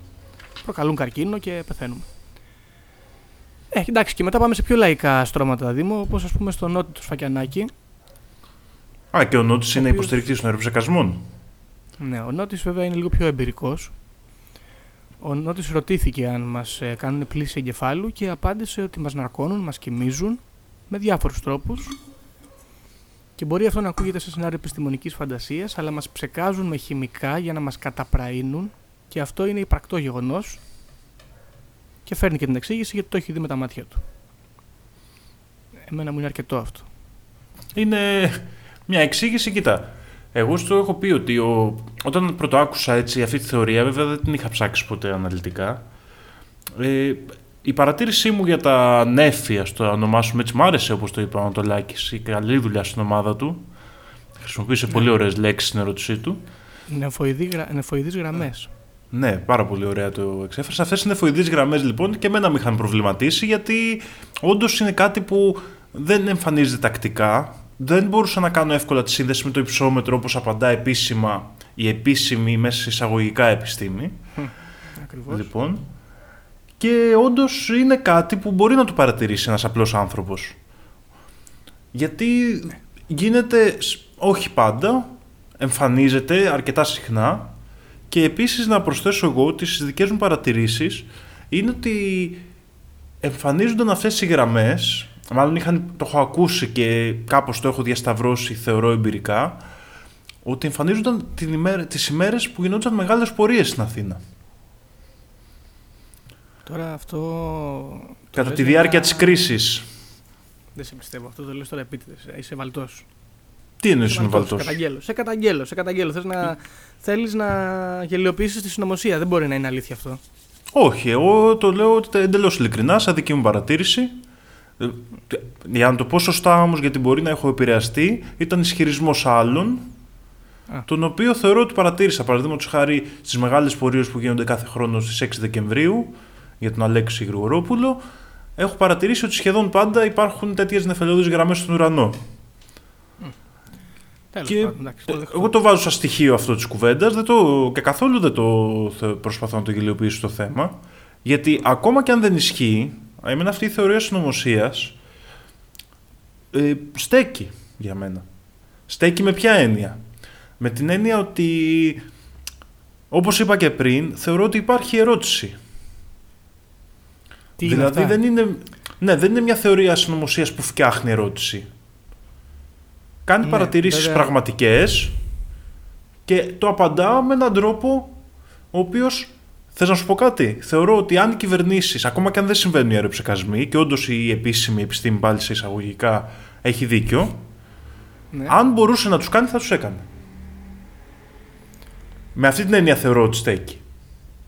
Προκαλούν καρκίνο και πεθαίνουμε. Ε, εντάξει, και μετά πάμε σε πιο λαϊκά στρώματα Δήμο, όπως ας πούμε στο νότι του Σφακιανάκη. Α, και ο Νότης είναι οποίος... υποστηρικτής των αεροψεκασμών. Ναι, ο Νότης βέβαια είναι λίγο πιο εμπειρικός. Ο Νότης ρωτήθηκε αν μας ε, κάνουν πλήση εγκεφάλου και απάντησε ότι μας ναρκώνουν, μας κοιμίζουν με διάφορους τρόπους και μπορεί αυτό να ακούγεται σε σενάριο επιστημονικής φαντασίας, αλλά μας ψεκάζουν με χημικά για να μας καταπραίνουν και αυτό είναι υπαρκτό γεγονός και φέρνει και την εξήγηση γιατί το έχει δει με τα μάτια του. Εμένα μου είναι αρκετό αυτό. Είναι μια εξήγηση, κοίτα. Εγώ στο έχω πει ότι ο... όταν πρώτο άκουσα έτσι, αυτή τη θεωρία, βέβαια δεν την είχα ψάξει ποτέ αναλυτικά. Ε, η παρατήρησή μου για τα νέφη, ας το ονομάσουμε έτσι, μου άρεσε όπως το είπε ο Ανατολάκης. Η καλή δουλειά στην ομάδα του. Χρησιμοποίησε πολύ ωραίες λέξεις στην ερώτησή του. Νεφοειδείς γραμμές. Ναι, πάρα πολύ ωραία το εξέφρασε. Αυτές οι νεφοειδείς γραμμές λοιπόν και εμένα με είχαν προβληματίσει γιατί όντως είναι κάτι που δεν εμφανίζεται τακτικά. Δεν μπορούσα να κάνω εύκολα τη σύνδεση με το υψόμετρο όπως απαντά επίσημα η επίσημη μέσα εισαγωγικά επιστήμη. Ακριβώς. Λοιπόν, και όντως είναι κάτι που μπορεί να το παρατηρήσει ένας απλός άνθρωπος. Γιατί γίνεται όχι πάντα, εμφανίζεται αρκετά συχνά και επίσης να προσθέσω εγώ ότι στις δικές μου παρατηρήσεις είναι ότι εμφανίζονταν αυτές οι γραμμές, μάλλον είχαν, το έχω ακούσει και κάπως το έχω διασταυρώσει θεωρώ εμπειρικά, ότι εμφανίζονταν την ημέρα, τις ημέρες που γινόταν μεγάλες πορείες στην Αθήνα. Τώρα αυτό... Κατά τη διάρκεια της κρίσης. Δεν σε πιστεύω. Αυτό το λες τώρα επίτηδες. Είσαι βαλτός. Τι εννοείς είναι βαλτός. Σε καταγγέλω. Σε καταγγέλω. Σε καταγγέλω. Θες να, θέλεις να γελιοποιήσεις τη συνωμοσία. Δεν μπορεί να είναι αλήθεια αυτό. Όχι. Εγώ το λέω εντελώς ειλικρινά, σαν δική μου παρατήρηση. Ε, για να το πω σωστά όμως, γιατί μπορεί να έχω επηρεαστεί, ήταν ισχυρισμός άλλων, Α. τον οποίο θεωρώ ότι παρατήρησα. Παραδείγματος χάρη στις μεγάλες πορείες που γίνονται κάθε χρόνο στις 6 Δεκεμβρίου, για τον Αλέξη Γρηγορόπουλο, έχω παρατηρήσει ότι σχεδόν πάντα υπάρχουν τέτοιες νεφελώδεις γραμμές στον ουρανό. Τέλος και εντάξει, το εγώ το βάζω σαν στοιχείο αυτό της κουβέντας και καθόλου δεν το προσπαθώ να το γελιοποιήσω το θέμα. Γιατί ακόμα και αν δεν ισχύει, εμένα αυτή η θεωρία συνωμοσίας ε, στέκει για μένα. Στέκει με ποια έννοια; Με την έννοια ότι, όπως είπα και πριν, θεωρώ ότι υπάρχει ερώτηση. Τι δηλαδή είναι δεν είναι, ναι, δεν είναι μια θεωρία συνωμοσίας που φτιάχνει ερώτηση. Κάνει ναι, παρατηρήσεις βέβαια. πραγματικές και το απαντά με έναν τρόπο ο οποίος Θες να σου πω κάτι; Θεωρώ ότι αν οι κυβερνήσεις, ακόμα και αν δεν συμβαίνουν οι αεροψεκασμοί, και όντως η επίσημη επιστήμη πάλι σε εισαγωγικά έχει δίκιο, Ναι. αν μπορούσε να τους κάνει, θα τους έκανε. Με αυτή την έννοια θεωρώ ότι στέκει.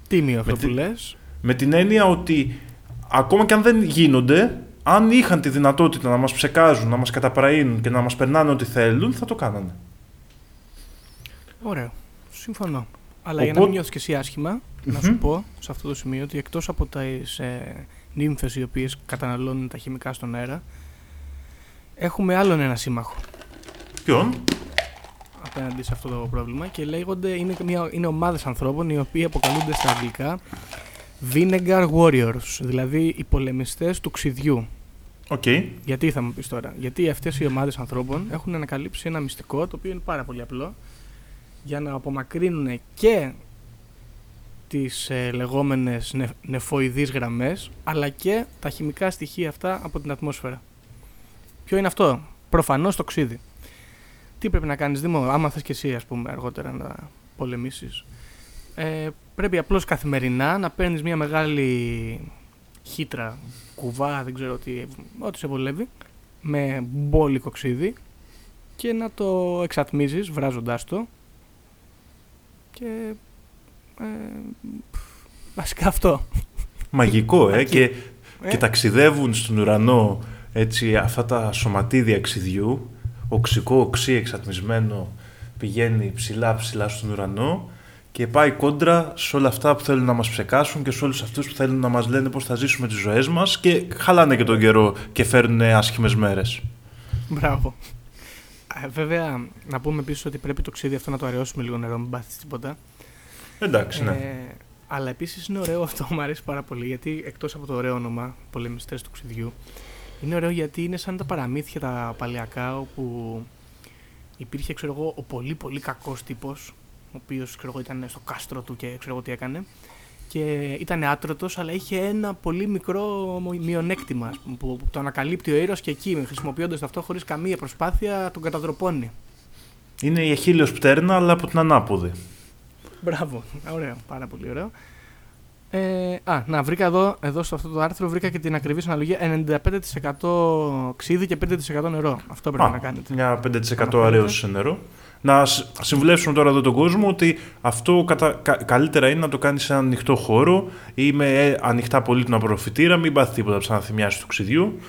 Τίμιο αυτό Με που τι- λες; Με την έννοια ότι ακόμα και αν δεν γίνονται, αν είχαν τη δυνατότητα να μας ψεκάζουν, να μας καταπραίνουν και να μας περνάνε ό,τι θέλουν, θα το κάνανε. Ωραίο. Συμφωνώ. Αλλά για να Οπότε- μην νιώθεις και εσύ άσχημα, να σου πω σε αυτό το σημείο ότι εκτός από τις ε, νύμφες οι οποίες καταναλώνουν τα χημικά στον αέρα, έχουμε άλλον ένα σύμμαχο. Ποιον; απέναντι σε αυτό το πρόβλημα και λέγονται, είναι, μια, είναι ομάδες ανθρώπων οι οποίοι αποκαλούνται στα αγγλικά Vinegar Warriors, δηλαδή οι πολεμιστές του ξυδιού. Οκ. Γιατί θα μου πεις τώρα, Γιατί αυτές οι ομάδες ανθρώπων έχουν ανακαλύψει ένα μυστικό το οποίο είναι πάρα πολύ απλό για να απομακρύνουν και τις ε, λεγόμενες νε, νεφοειδείς γραμμές αλλά και τα χημικά στοιχεία αυτά από την ατμόσφαιρα. Ποιο είναι αυτό, προφανώς το ξύδι. Τι πρέπει να κάνεις Δήμο, άμα θες και εσύ ας πούμε αργότερα να πολεμήσεις. Ε, πρέπει απλώς καθημερινά να παίρνεις μια μεγάλη χύτρα, κουβά, δεν ξέρω τι, ό,τι σε βολεύει, με μπόλικο ξύδι και να το εξατμίζεις βράζοντάς το και ε, βασικά αυτό. Μαγικό, ε, και, Ε. και ταξιδεύουν στον ουρανό έτσι, αυτά τα σωματίδια ξυδιού, οξικό οξύ εξατμισμένο πηγαίνει ψηλά ψηλά στον ουρανό και πάει κόντρα σε όλα αυτά που θέλουν να μας ψεκάσουν και σε όλους αυτούς που θέλουν να μας λένε πώς θα ζήσουμε τις ζωές μας και χαλάνε και τον καιρό και φέρνουν άσχημες μέρες. Μπράβο. Ε, βέβαια, να πούμε επίσης ότι πρέπει το ξύδι αυτό να το αραιώσουμε λίγο νερό, μην πάθεις τίποτα. Εντάξει, ναι. Ε, αλλά επίσης είναι ωραίο αυτό, μου αρέσει πάρα πολύ γιατί εκτός από το ωραίο όνομα, Πολεμιστές του Ξυδιού, είναι ωραίο γιατί είναι σαν τα παραμύθια τα παλαιακά όπου υπήρχε ξέρω εγώ, ο πολύ πολύ κακός τύπος, ο οποίος ήταν στο κάστρο του και ξέρω εγώ τι έκανε. Και ήταν άτρωτος, αλλά είχε ένα πολύ μικρό μειονέκτημα ας πούμε, που, που το ανακαλύπτει ο ήρωας και εκεί, χρησιμοποιώντας αυτό χωρίς καμία προσπάθεια, τον καταδροπώνει. Είναι η εχίλιος πτέρνα αλλά από την ανάποδη. Μπράβο. Ωραίο. Πάρα πολύ ωραίο. Ε, α, να, βρήκα εδώ, εδώ σε αυτό το άρθρο βρήκα και την ακριβή αναλογία 95% ξύδι και 5% νερό. Αυτό πρέπει Α, να κάνετε. Μια 5% Αναφέρεται. αραίωση σε νερό. Να σ- συμβουλεύσουμε τώρα εδώ τον κόσμο ότι αυτό κατα... κα- καλύτερα είναι να το κάνεις σε έναν ανοιχτό χώρο ή με ε, ανοιχτά πολύτιμα προφητήρα, μην πάθεις τίποτα από τι αναθυμιάσει του ξυδιού.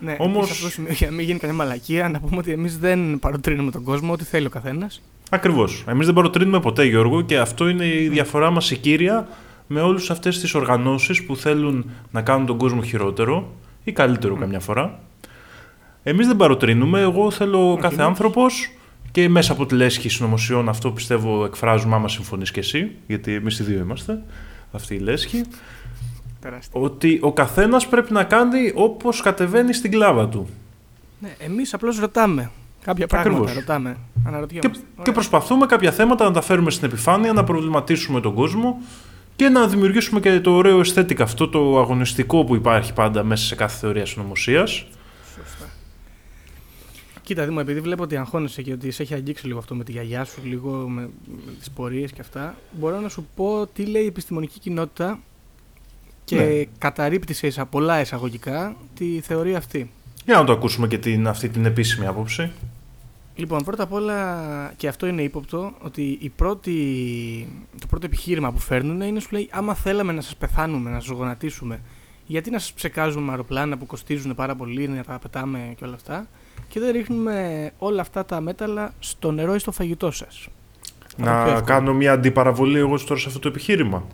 Ναι, Όμως- Όμως... σε αυτό το σημείο, για να μην γίνει καμία μαλακία, να πούμε ότι εμείς δεν παροτρύνουμε τον κόσμο, ό,τι θέλει ο καθένας. Ακριβώς. Εμείς δεν παροτρύνουμε ποτέ, Γιώργο, και αυτό είναι η διαφορά μας η κύρια με όλε αυτές τις οργανώσεις που θέλουν να κάνουν τον κόσμο χειρότερο ή καλύτερο καμιά φορά. Εμείς δεν παροτρύνουμε. Εγώ θέλω κάθε ναι. άνθρωπος και μέσα από τη λέσχη συνωμοσιών αυτό πιστεύω εκφράζουμε άμα συμφωνείς και εσύ, γιατί εμείς οι δύο είμαστε. Αυτή η λέσχη. Τεράστια. Ότι ο καθένας πρέπει να κάνει όπως κατεβαίνει στην κλάβα του. Ναι, εμείς απλώς ρωτάμε. Κάποια πράγματα Ακριβώς. ρωτάμε. Και, Αναρωτιόμαστε. και Ωραία. προσπαθούμε κάποια θέματα να τα φέρουμε στην επιφάνεια, να προβληματίσουμε τον κόσμο και να δημιουργήσουμε και το ωραίο αισθέτικα, αυτό το αγωνιστικό που υπάρχει πάντα μέσα σε κάθε θεωρία συνωμοσίας. Σωστά. Κοίτα, Δήμο, επειδή βλέπω ότι αγχώνεσαι και ότι σε έχει αγγίξει λίγο αυτό με τη γιαγιά σου, λίγο με, με τις πορείες και αυτά, μπορώ να σου πω τι λέει η επιστημονική κοινότητα και Ναι. καταρρύπτει σε εισα- πολλά εισαγωγικά τη θεωρία αυτή. Για να το ακούσουμε και την, αυτή την επίσημη άποψη. Λοιπόν, πρώτα απ' όλα, και αυτό είναι ύποπτο, ότι η πρώτη, το πρώτο επιχείρημα που φέρνουν είναι σου λέει άμα θέλαμε να σας πεθάνουμε, να σας γονατίσουμε, γιατί να σας ψεκάζουμε με αεροπλάνα που κοστίζουν πάρα πολύ, να τα πετάμε και όλα αυτά και δεν ρίχνουμε όλα αυτά τα μέταλλα στο νερό ή στο φαγητό σας. Θα είναι πιο Να εύκολο. κάνω μια αντιπαραβολή εγώ τώρα σε αυτό το επιχείρημα.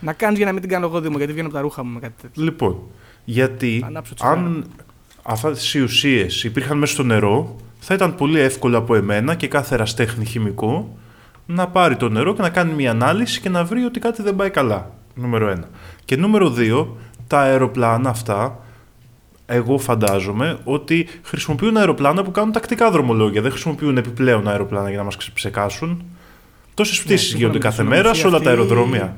Να κάνεις για να μην την κάνω εγώ Δήμο, γιατί βγαίνω από τα ρούχα μου με κάτι τέτοιο. Λοιπόν, γιατί Θα ανάψω τσιγάρο. αν αυτές οι ουσίες υπήρχαν μέσα στο νερό, θα ήταν πολύ εύκολο από εμένα και κάθε εραστέχνη χημικό να πάρει το νερό και να κάνει μια ανάλυση και να βρει ότι κάτι δεν πάει καλά. Νούμερο ένα. Και νούμερο δύο, τα αεροπλάνα αυτά, εγώ φαντάζομαι ότι χρησιμοποιούν αεροπλάνα που κάνουν τακτικά δρομολόγια. Δεν χρησιμοποιούν επιπλέον αεροπλάνα για να μας ψεκάσουν. Τόσες πτήσεις σύμφωνα γίνονται με τη κάθε μέρα σε συνωμοσία όλα τα αυτή, αεροδρόμια.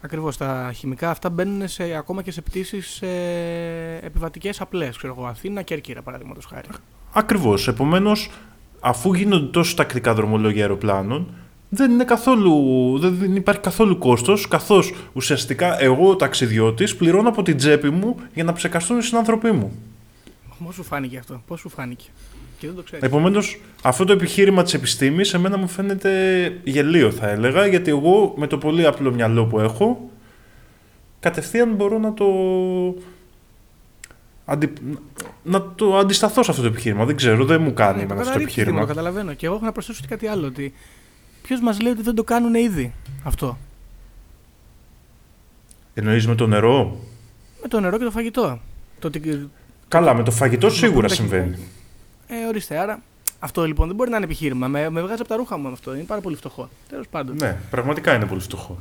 Ακριβώς, τα χημικά αυτά μπαίνουν σε, ακόμα και σε πτήσεις ε, επιβατικές απλές, ξέρω εγώ, Αθήνα, Κέρκυρα παραδείγματος χάρη. Ακριβώς. Επομένως, αφού γίνονται τόσο τακτικά δρομολόγια αεροπλάνων, δεν, είναι καθόλου, δεν δεν υπάρχει καθόλου κόστος, καθώς ουσιαστικά εγώ, ο ταξιδιώτης, πληρώνω από την τσέπη μου για να ψεκαστούν οι συνάνθρωποι μου. Πώς σου φάνηκε αυτό, πώς σου φάνηκε; Και δεν το ξέρεις. Επομένως, αυτό το επιχείρημα της επιστήμης, εμένα μου φαίνεται γελίο, θα έλεγα, γιατί εγώ με το πολύ απλό μυαλό που έχω, κατευθείαν μπορώ να το. Αντι... Να το αντισταθώ σε αυτό το επιχείρημα. Δεν ξέρω, δεν μου κάνει Ναι, εμένα το αυτό το καταρρύψεις, Δήμο, επιχείρημα. το καταλαβαίνω. Και εγώ έχω να προσθέσω και κάτι άλλο. Ότι ποιος μας λέει ότι δεν το κάνουν ήδη αυτό; Εννοείς με το νερό; Με το νερό και το φαγητό. Το ότι. Καλά, με το φαγητό σίγουρα τεχνικό. συμβαίνει. Ε, ορίστε, άρα Αυτό λοιπόν δεν μπορεί να είναι επιχείρημα. Με, με βγάζει από τα ρούχα μου αυτό. Είναι πάρα πολύ φτωχό. Τέλος πάντων. Ναι, πραγματικά είναι πολύ φτωχό.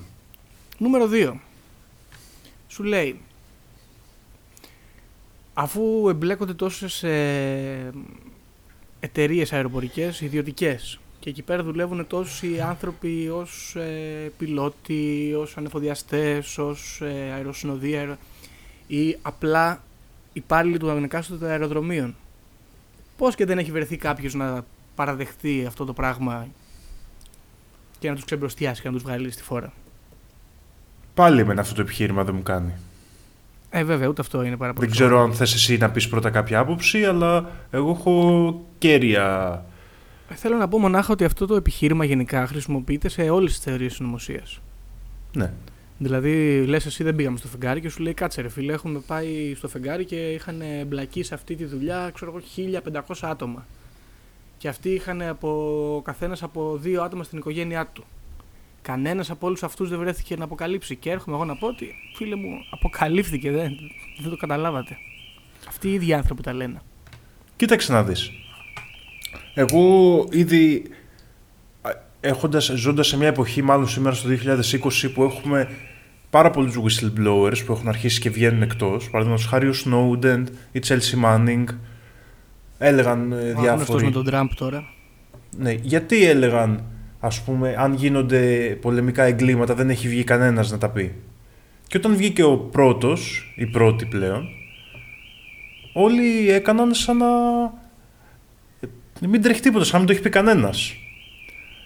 Νούμερο 2. Σου λέει, αφού εμπλέκονται τόσες ε, εταιρείες αεροπορικές, ιδιωτικές, και εκεί πέρα δουλεύουν τόσοι άνθρωποι ως ε, πιλότοι, ως ανεφοδιαστές, ως ε, αεροσυνοδεία ή απλά υπάλληλοι του εκάστοτε αεροδρομίων. Πώς και δεν έχει βρεθεί κάποιος να παραδεχτεί αυτό το πράγμα και να τους ξεμπροστιάσει και να τους βγάλει στη φόρα; Πάλι με αυτό το επιχείρημα δεν μου κάνει. Ε, βέβαια, ούτε αυτό είναι πάρα πολύ. Δεν ξέρω αν θες εσύ να πεις πρώτα κάποια άποψη, αλλά εγώ έχω κέρια. Ε, θέλω να πω μονάχα ότι αυτό το επιχείρημα γενικά χρησιμοποιείται σε όλες τις θεωρίες συνωμοσία. Ναι. Δηλαδή, λες, εσύ δεν πήγαμε στο φεγγάρι και σου λέει κάτσε ρε φίλε, έχουμε πάει στο φεγγάρι και είχαν μπλακεί σε αυτή τη δουλειά, ξέρω εγώ, 1500 άτομα. Και αυτοί είχαν από καθένας από δύο άτομα στην οικογένειά του. Κανένας από όλους αυτούς δεν βρέθηκε να αποκαλύψει. Και έρχομαι εγώ να πω ότι φίλε μου, αποκαλύφθηκε, δεν, δεν το καταλάβατε. Αυτοί οι ίδιοι άνθρωποι τα λένε. Κοίταξε να δεις. Εγώ ήδη έχοντας, ζώντας σε μια εποχή, μάλλον σήμερα στο 2020, που έχουμε πάρα πολλούς whistleblowers που έχουν αρχίσει και βγαίνουν εκτός, παραδείγματος χάρη ο Snowden, η Chelsea Manning, έλεγαν ε, Ο διάφοροι... με τον Τραμπ τώρα. Ναι, γιατί έλεγαν, ας πούμε, αν γίνονται πολεμικά εγκλήματα δεν έχει βγει κανένας να τα πει. Και όταν βγήκε ο πρώτος, η πρώτη πλέον, όλοι έκαναν σαν να... ε, Μην τρέχει τίποτα, σαν να μην το έχει πει κανένας.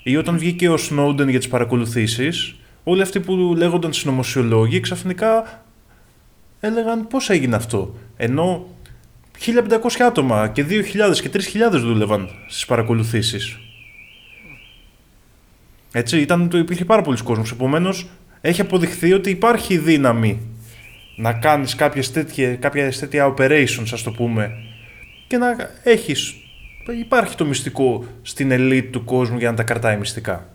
Ή όταν βγήκε ο Σνόντεν για τις παρακολουθήσεις, όλοι αυτοί που λέγονταν συνωμοσιολόγοι ξαφνικά έλεγαν πώς έγινε αυτό. Ενώ 1500 άτομα και 2.000 και 3.000 δούλευαν στις παρακολουθήσεις. Έτσι, ήταν, το υπήρχε πάρα πολλοί κόσμος. Επομένως, έχει αποδειχθεί ότι υπάρχει δύναμη να κάνεις κάποιες τέτοια, κάποια τέτοια operations, ας το πούμε, και να έχεις... Υπάρχει το μυστικό στην ελίτ του κόσμου για να τα κρατάει μυστικά.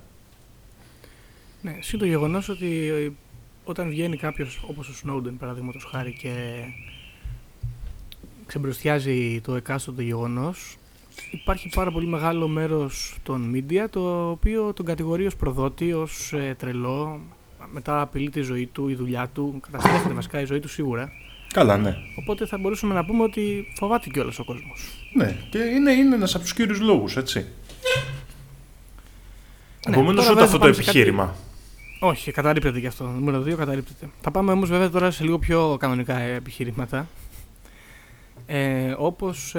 Ναι, συν το γεγονός ότι ε, όταν βγαίνει κάποιος όπως ο Σνόντεν, παραδείγματος χάρη, και ξεμπροστιάζει το εκάστοτε γεγονός, υπάρχει πάρα πολύ μεγάλο μέρος των media το οποίο τον κατηγορεί ως προδότη, ως ε, τρελό. Μετά απειλεί τη ζωή του, η δουλειά του, καταστρέφεται βασικά η ζωή του σίγουρα. Καλά, ναι. Οπότε θα μπορούσαμε να πούμε ότι φοβάται κιόλας ο κόσμος. Ναι, και είναι, είναι ένας από τους κύριους λόγους, έτσι. Ναι, Επομένως, τώρα ούτε βέβαια αυτό το πάμε σε κάτι- επιχείρημα. Όχι, καταρρύπτεται γι' αυτό. Νούμερο 2 καταρρύπτεται. Θα πάμε όμως βέβαια τώρα σε λίγο πιο κανονικά επιχειρήματα. Ε, Όπως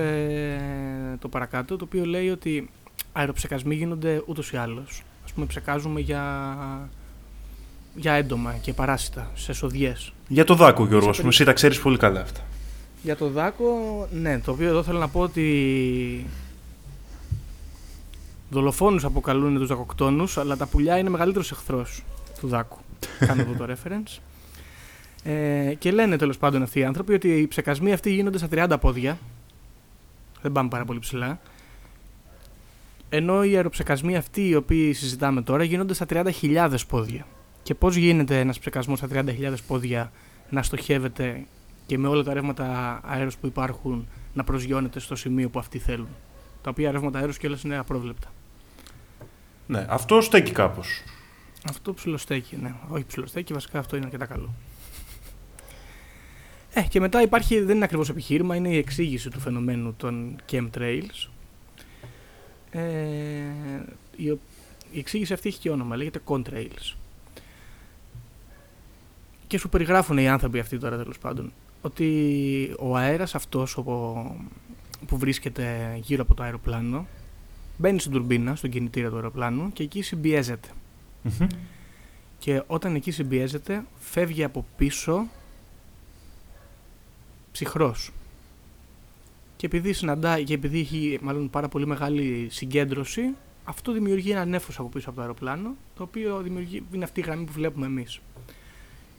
το παρακάτω, το οποίο λέει ότι αεροψεκασμοί γίνονται ούτως ή άλλως. Α πούμε, ψεκάζουμε για, για έντομα και παράσιτα σε σοδιές. Για το δάκο, Γιώργος, ας Σε πούμε, εσύ τα ξέρεις πολύ καλά αυτά. Για το δάκο, ναι, το οποίο εδώ θέλω να πω ότι δολοφόνους αποκαλούν τους δακοκτόνους, αλλά τα πουλιά είναι μεγαλύτερος εχθρός του δάκου. [LAUGHS] Κάνω εδώ το reference. Ε, και λένε τέλος πάντων αυτοί οι άνθρωποι ότι οι ψεκασμοί αυτοί γίνονται στα 30 πόδια. Δεν πάμε πάρα πολύ ψηλά. Ενώ οι αεροψεκασμοί αυτοί οι οποίοι συζητάμε τώρα γίνονται στα 30.000 πόδια. Και πώς γίνεται ένας ψεκασμός στα 30.000 πόδια να στοχεύεται και με όλα τα ρεύματα αέρος που υπάρχουν να προσγειώνεται στο σημείο που αυτοί θέλουν. Τα οποία ρεύματα αέρος κιόλας είναι απρόβλεπτα. Ναι, αυτό στέκει κάπως. Αυτό ψιλοστέκει, ναι. Όχι ψιλοστέκει, βασικά αυτό είναι αρκετά καλό. Ε, και μετά υπάρχει, δεν είναι ακριβώς επιχείρημα, είναι η εξήγηση του φαινομένου των chemtrails. Ε, η, ο- η εξήγηση αυτή έχει και όνομα, λέγεται contrails. Και σου περιγράφουν οι άνθρωποι αυτοί τώρα τέλος πάντων ότι ο αέρας αυτός οπο- που βρίσκεται γύρω από το αεροπλάνο μπαίνει στην τουρμπίνα, στον κινητήρα του αεροπλάνου και εκεί συμπιέζεται. Μμμ. Και όταν εκεί συμπιέζεται, φεύγει από πίσω ψυχρός. Και επειδή συναντάει και επειδή έχει μάλλον πάρα πολύ μεγάλη συγκέντρωση, αυτό δημιουργεί ένα νέφος από πίσω από το αεροπλάνο, το οποίο δημιουργεί, είναι αυτή η γραμμή που βλέπουμε εμείς.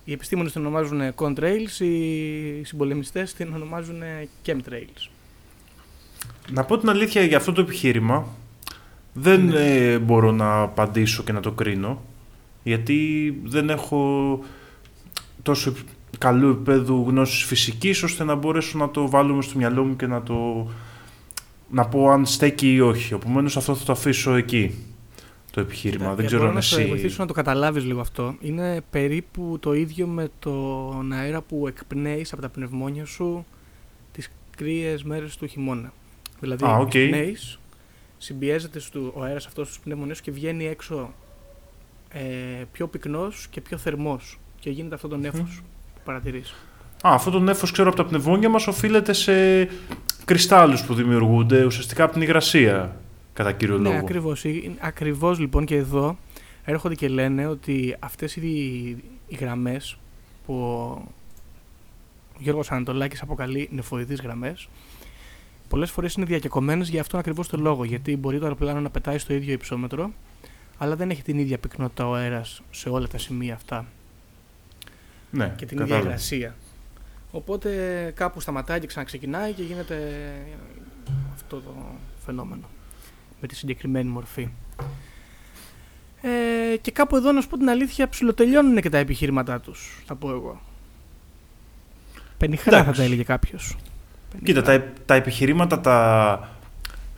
Οι επιστήμονες την ονομάζουν contrails, οι συμπολεμιστές την ονομάζουν chemtrails. Να πω την αλήθεια για αυτό το επιχείρημα, δεν ε, μπορώ να απαντήσω και να το κρίνω, γιατί δεν έχω τόσο καλού επίπεδου γνώσης φυσικής, ώστε να μπορέσω να το βάλουμε στο μυαλό μου και να το να πω αν στέκει ή όχι. Επομένως αυτό θα το αφήσω εκεί το επιχείρημα. Δεν ξέρω αν εσύ. Να βοηθήσω να το καταλάβεις λίγο αυτό. Είναι περίπου το ίδιο με τον αέρα που εκπνέεις από τα πνευμόνια σου τις κρύες μέρες του χειμώνα. Δηλαδή, Α, okay. εκπνέεις, συμπιέζεται στο, ο αέρας αυτός στους πνεύμονέ και βγαίνει έξω ε, πιο πυκνός και πιο θερμός. Και γίνεται αυτό το νέφο mm. που παρατηρείς. Α, αυτό το νέφος ξέρω από τα πνευμόνια μας οφείλεται σε κρυστάλλους που δημιουργούνται ουσιαστικά από την υγρασία κατά κύριο ναι, λόγο. Ναι, ακριβώς. Ακριβώς λοιπόν και εδώ έρχονται και λένε ότι αυτές οι, οι γραμμές που ο Γιώργος Ανατολάκης αποκαλεί νεφοειδείς γραμμές πολλές φορές είναι διακεκομένες για αυτόν ακριβώς το λόγο γιατί μπορεί το αεροπλάνο να πετάει στο ίδιο υψόμετρο αλλά δεν έχει την ίδια πυκνότητα ο αέρας σε όλα τα σημεία αυτά ναι, και την ίδια υγρασία. Οπότε κάπου σταματάει και ξαναξεκινάει και γίνεται αυτό το φαινόμενο με τη συγκεκριμένη μορφή. Ε, και κάπου εδώ να σου πω την αλήθεια ψηλοτελειώνουν και τα επιχείρηματά τους, θα πω εγώ. Πενιχρά θα τα έλεγε κάποιος. Κοίτα, τα, τα επιχειρήματα, τα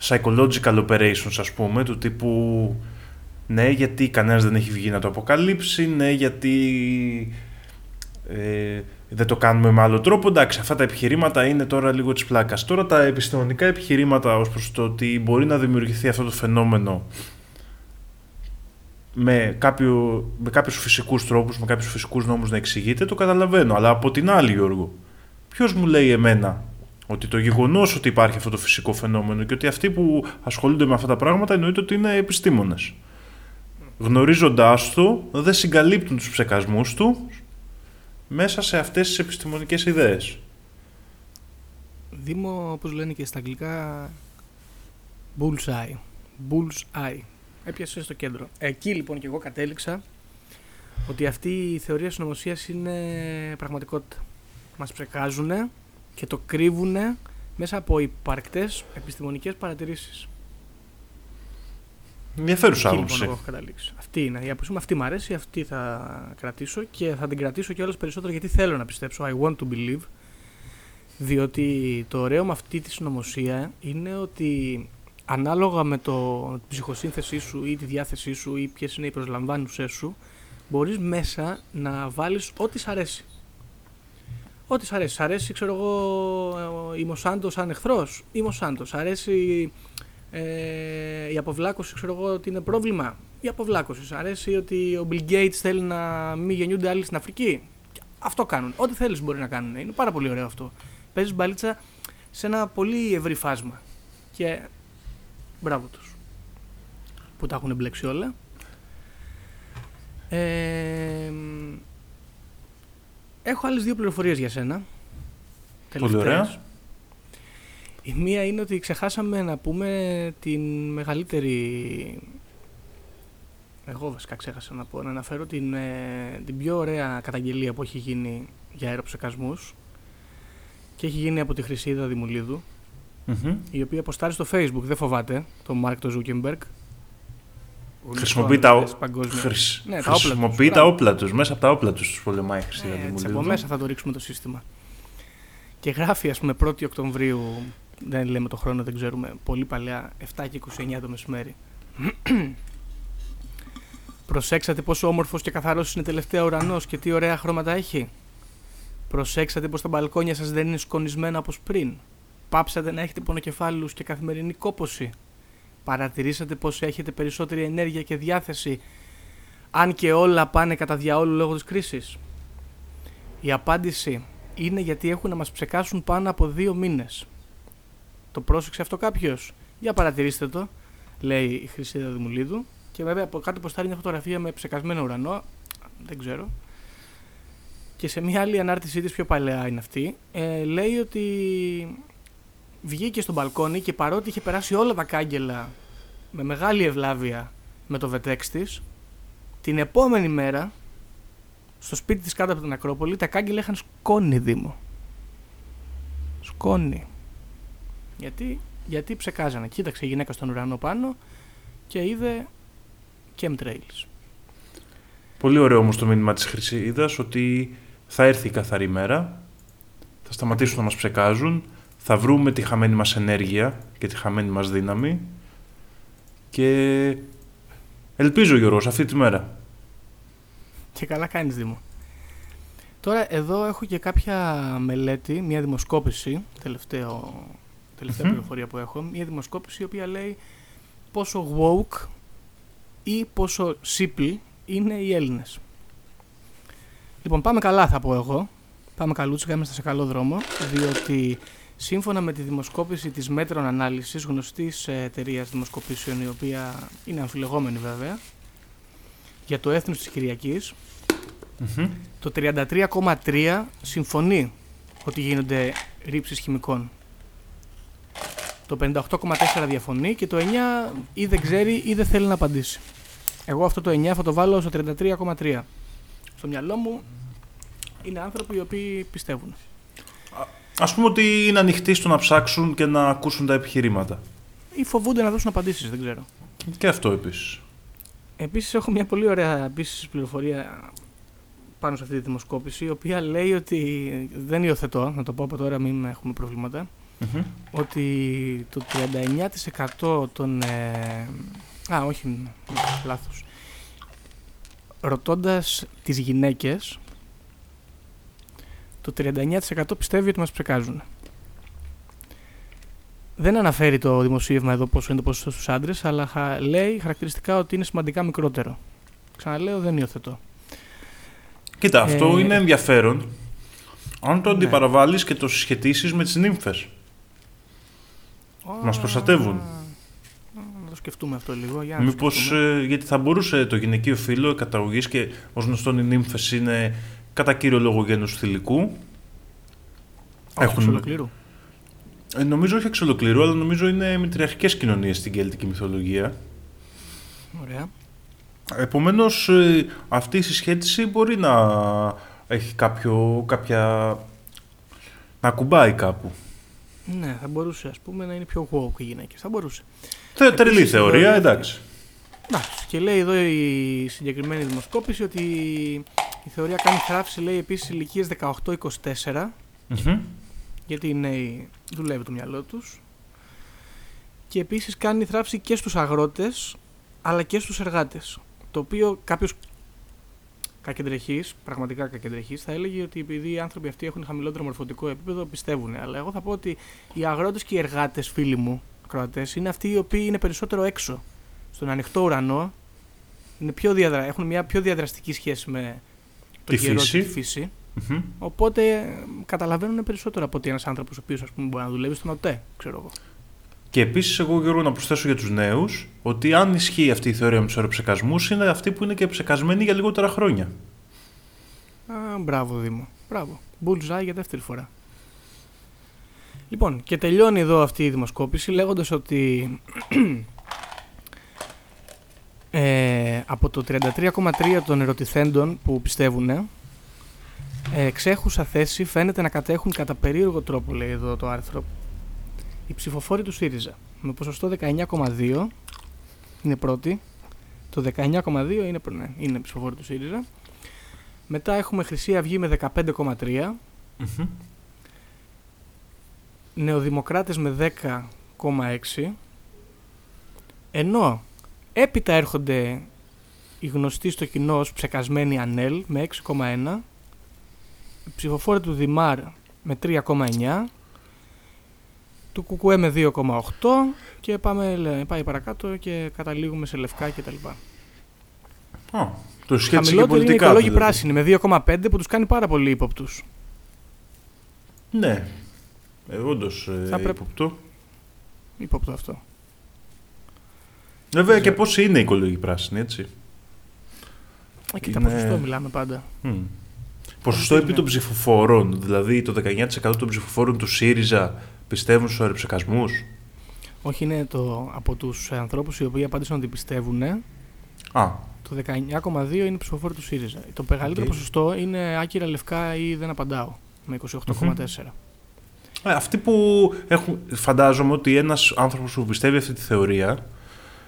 psychological operations ας πούμε, του τύπου ναι γιατί κανένας δεν έχει βγει να το αποκαλύψει, ναι γιατί ε, δεν το κάνουμε με άλλο τρόπο. Εντάξει, αυτά τα επιχειρήματα είναι τώρα λίγο της πλάκας. Τώρα τα επιστημονικά επιχειρήματα ως προς το ότι μπορεί να δημιουργηθεί αυτό το φαινόμενο με, κάποιο, με κάποιους φυσικούς τρόπους, με κάποιους φυσικούς νόμους να εξηγείται, το καταλαβαίνω. Αλλά από την άλλη, Γιώργο, ποιος μου λέει εμένα ότι το γεγονός ότι υπάρχει αυτό το φυσικό φαινόμενο και ότι αυτοί που ασχολούνται με αυτά τα πράγματα εννοείται ότι είναι επιστήμονες. Γνωρίζοντάς το, δεν συγκαλύπτουν τους ψεκασμούς του μέσα σε αυτές τις επιστημονικές ιδέες. Δήμο, όπως λένε και στα αγγλικά, bullseye. Bullseye. Έπιασε στο κέντρο. Εκεί λοιπόν και εγώ κατέληξα ότι αυτή η θεωρία συνωμοσίας είναι πραγματικότητα. Μας ψεκάζουν και το κρύβουν μέσα από υπαρκτές επιστημονικές παρατηρήσεις. Ενδιαφέρουσα άποψη. Λοιπόν, έχω καταλήξει. Αυτή είναι η άποψή μου. Αυτή μου αρέσει, αυτή θα κρατήσω και θα την κρατήσω και όλο περισσότερο γιατί θέλω να πιστέψω. I want to believe. Διότι το ωραίο με αυτή τη συνωμοσία είναι ότι ανάλογα με το τη ψυχοσύνθεσή σου ή τη διάθεσή σου ή ποιες είναι οι προσλαμβάνουσές σου, μπορείς μέσα να βάλεις ό,τι σ' αρέσει. Ό,τι σ' αρέσει. Σ' αρέσει, ξέρω εγώ, η Μοσάντος σαν εχθρός ή Μοσάντος. Σ' αρέσει ε, η αποβλάκωση, ξέρω εγώ, ότι είναι πρόβλημα. Η αποβλάκωση. Σ' αρέσει ότι ο Bill Gates θέλει να μην γεννιούνται άλλοι στην Αφρική; Αυτό κάνουν. Ό,τι θέλεις μπορεί να κάνουν. Είναι πάρα πολύ ωραίο αυτό. Παίζεις μπαλίτσα σε ένα πολύ ευρύ φάσμα. Και μπράβο τους. Που τα έχουν μπλέξει όλα. Ε, έχω άλλες δύο πληροφορίες για σένα. Πολύ ωραία. Η μία είναι ότι ξεχάσαμε να πούμε την μεγαλύτερη... Εγώ βασικά ξέχασα να πω, να αναφέρω την, ε, την πιο ωραία καταγγελία που έχει γίνει για αεροψεκασμούς και έχει γίνει από τη Χρυσίδα Δημουλίδου mm-hmm. η οποία ποστάρει στο facebook, δεν φοβάται, τον Μαρκ το Ζούκερμπεργκ. Χρησιμοποιεί, τα, χρησ... ναι, τα όπλα τα όπλα τους, μέσα από τα όπλα τους τους πολεμάει η Χρυσηίδα ε, Δημουλίδου. Από μέσα θα το ρίξουμε το σύστημα. Και γράφει, ας πούμε, 1η Οκτωβρίου δεν λέμε το χρόνο, δεν ξέρουμε, πολύ παλιά, 7 και 29 το μεσημέρι. Προσέξατε πόσο όμορφος και καθαρός είναι τελευταία ουρανός και τι ωραία χρώματα έχει; Προσέξατε πως τα μπαλκόνια σας δεν είναι σκονισμένα όπως πριν; Πάψατε να έχετε πονοκεφάλους και καθημερινή κόποση. Παρατηρήσατε πως έχετε περισσότερη ενέργεια και διάθεση αν και όλα πάνε κατά διαόλου λόγω της κρίσης; Η απάντηση είναι γιατί έχουν να μας ψεκάσουν πάνω από δύο μήνες. Το πρόσεξε αυτό κάποιος. Για παρατηρήστε το, λέει η Χρυσίδα Δημουλίδου. Και βέβαια από κάτω ποστάρει μια φωτογραφία με ψεκασμένο ουρανό. Δεν ξέρω. Και σε μια άλλη ανάρτησή της πιο παλαιά είναι αυτή, ε, λέει ότι βγήκε στο μπαλκόνι και παρότι είχε περάσει όλα τα κάγκελα με μεγάλη ευλάβεια με το βετέξ της, την επόμενη μέρα στο σπίτι της κάτω από την Ακρόπολη τα κάγκελα είχαν σκόνη δήμο. Σκόνη. Γιατί, γιατί ψεκάζανε. Κοίταξε η γυναίκα στον ουρανό πάνω και είδε chemtrails. Πολύ ωραίο όμως το μήνυμα της Χρυσίδας ότι θα έρθει η καθαρή μέρα, θα σταματήσουν να μας ψεκάζουν, θα βρούμε τη χαμένη μας ενέργεια και τη χαμένη μας δύναμη και ελπίζω Γιώργος αυτή τη μέρα. Και καλά κάνεις Δήμο. Τώρα εδώ έχω και κάποια μελέτη, μια δημοσκόπηση, τελευταίο, τελευταία πληροφορία που έχω, μια δημοσκόπηση η οποία λέει πόσο woke ή πόσο sheeple είναι οι Έλληνες. Λοιπόν, πάμε καλά θα πω εγώ. Πάμε καλούτσικα, είμαστε σε καλό δρόμο, διότι σύμφωνα με τη δημοσκόπηση της Μέτρον Ανάλυσις, γνωστής εταιρεία δημοσκοπήσεων, η οποία είναι αμφιλεγόμενη βέβαια, για το έθνος της Κυριακής, το 33,3 συμφωνεί ότι γίνονται ρήψεις χημικών. Το 58,4 διαφωνεί και το 9 ή δεν ξέρει ή δεν θέλει να απαντήσει. Εγώ αυτό το 9 θα το βάλω στο 33,3. Στο μυαλό μου είναι άνθρωποι οι οποίοι πιστεύουν. Ας πούμε ότι είναι ανοιχτοί στο να ψάξουν και να ακούσουν τα επιχειρήματα. Ή φοβούνται να δώσουν απαντήσεις, δεν ξέρω. Και αυτό επίσης. Επίσης έχω μια πολύ ωραία επίσης πληροφορία πάνω σε αυτή τη δημοσκόπηση, η οποία λέει ότι δεν υιοθετώ, να το πω από τώρα μην έχουμε προβλήματα, Μμμ. ότι το 39% των... ε, α, όχι, λάθος. Ρωτώντας τις γυναίκες, το 39% πιστεύει ότι μας ψεκάζουν. Δεν αναφέρει το δημοσίευμα εδώ πόσο είναι το ποσοστό στους άντρες, αλλά χα- λέει χαρακτηριστικά ότι είναι σημαντικά μικρότερο. Ξαναλέω, δεν υιοθετώ. Κοίτα, αυτό Ε, είναι ενδιαφέρον. Αν το ναι. αντιπαραβάλεις και το συσχετίσεις με τις νύμφες. Μας προστατεύουν. Α, Να το σκεφτούμε αυτό λίγο. Για να το Μήπως, σκεφτούμε. ε, γιατί θα μπορούσε το γυναικείο φύλλο καταγωγής και ως γνωστόν οι νύμφες είναι κατά κύριο λόγο γένους θηλυκού. Όχι, έχουν- εξ ολοκλήρου. Ε, νομίζω όχι εξ ολοκλήρου, αλλά νομίζω είναι μητριαρχικές κοινωνίες στην κέλτικη μυθολογία. Ωραία. Επομένως, ε, αυτή η συσχέτιση μπορεί να έχει κάποιο, κάποια... να κουμπάει κάπου. Ναι, θα μπορούσε ας πούμε να είναι πιο woke οι γυναίκες. Θα μπορούσε. Θε, τρελή Επίσης, θεωρία, εδώ- εντάξει. Εντάξει. Και λέει εδώ η συγκεκριμένη δημοσκόπηση ότι η θεωρία κάνει θράψη λέει επίσης ηλικίες 18-24 Μμμ. γιατί οι νέοι δουλεύει το μυαλό τους και επίσης κάνει θράψη και στους αγρότες αλλά και στους εργάτες το οποίο κάποιος κακεντρεχής, πραγματικά κακεντρεχής θα έλεγε ότι επειδή οι άνθρωποι αυτοί έχουν χαμηλότερο μορφωτικό επίπεδο πιστεύουν αλλά εγώ θα πω ότι οι αγρότες και οι εργάτες φίλοι μου ακροατές είναι αυτοί οι οποίοι είναι περισσότερο έξω στον ανοιχτό ουρανό είναι πιο διαδρα... έχουν μια πιο διαδραστική σχέση με τον Τη καιρό φύση. και τη φύση Μμμ. Οπότε ε, καταλαβαίνουν περισσότερο από ότι ένας άνθρωπος ο οποίος μπορεί να δουλεύει στον ΟΤΕ, ξέρω εγώ. Και επίσης εγώ Γιώργο να προσθέσω για τους νέους ότι αν ισχύει αυτή η θεωρία με τους αεροψεκασμούς είναι αυτοί που είναι και ψεκασμένοι για λιγότερα χρόνια. Α, μπράβο Δήμο. Μπράβο. Bullseye για δεύτερη φορά. Λοιπόν, και τελειώνει εδώ αυτή η δημοσκόπηση λέγοντας ότι [CLEARS THROAT] ε, από το 33,3 των ερωτηθέντων που πιστεύουν ε, εξέχουσα θέση φαίνεται να κατέχουν κατά περίεργο τρόπο, λέει εδώ το άρθρο, οι ψηφοφόροι του ΣΥΡΙΖΑ. Με ποσοστό 19,2 είναι πρώτη. Το 19,2 είναι, προ- ναι, είναι ψηφοφόροι του ΣΥΡΙΖΑ. Μετά έχουμε Χρυσή Αυγή με 15,3. Μμμ. Νεοδημοκράτες με 10,6. Ενώ έπειτα έρχονται οι γνωστοί στο κοινό ως ψεκασμένοι Ανέλ με 6,1. Οι ψηφοφόροι του Δημάρ με 3,9. Του Κουκουέ με 2,8 και πάμε, λέ- πάει παρακάτω και καταλήγουμε σε λευκά κτλ. Α, το σχέτισε και Χαμηλότερη είναι οι πολιτικά. οικολόγοι δηλαδή. πράσινοι με 2,5 που τους κάνει πάρα πολύ ύποπτους. Ναι. Ε, όντως ε, Θα πρέπει- υποπτώ. Ύποπτο αυτό. Βέβαια και πόσοι είναι οι οικολογικοί πράσινοι, έτσι. Ε, και τα Είναι- ποσοστό μιλάμε πάντα. Μμ. Ποσοστό επί των ψηφοφορών, δηλαδή το 19% των ψηφοφόρων του ΣΥΡΙΖΑ πιστεύουν στους αεροψεκασμούς. Όχι, είναι το, από τους ανθρώπους οι οποίοι απάντησαν ότι πιστεύουν. Α, Το 19,2 είναι ψηφοφόροι του ΣΥΡΙΖΑ. Το μεγαλύτερο Οκ. ποσοστό είναι άκυρα λευκά ή δεν απαντάω. Με 28,4. Ε, αυτοί που έχουν, φαντάζομαι ότι ένας άνθρωπος που πιστεύει αυτή τη θεωρία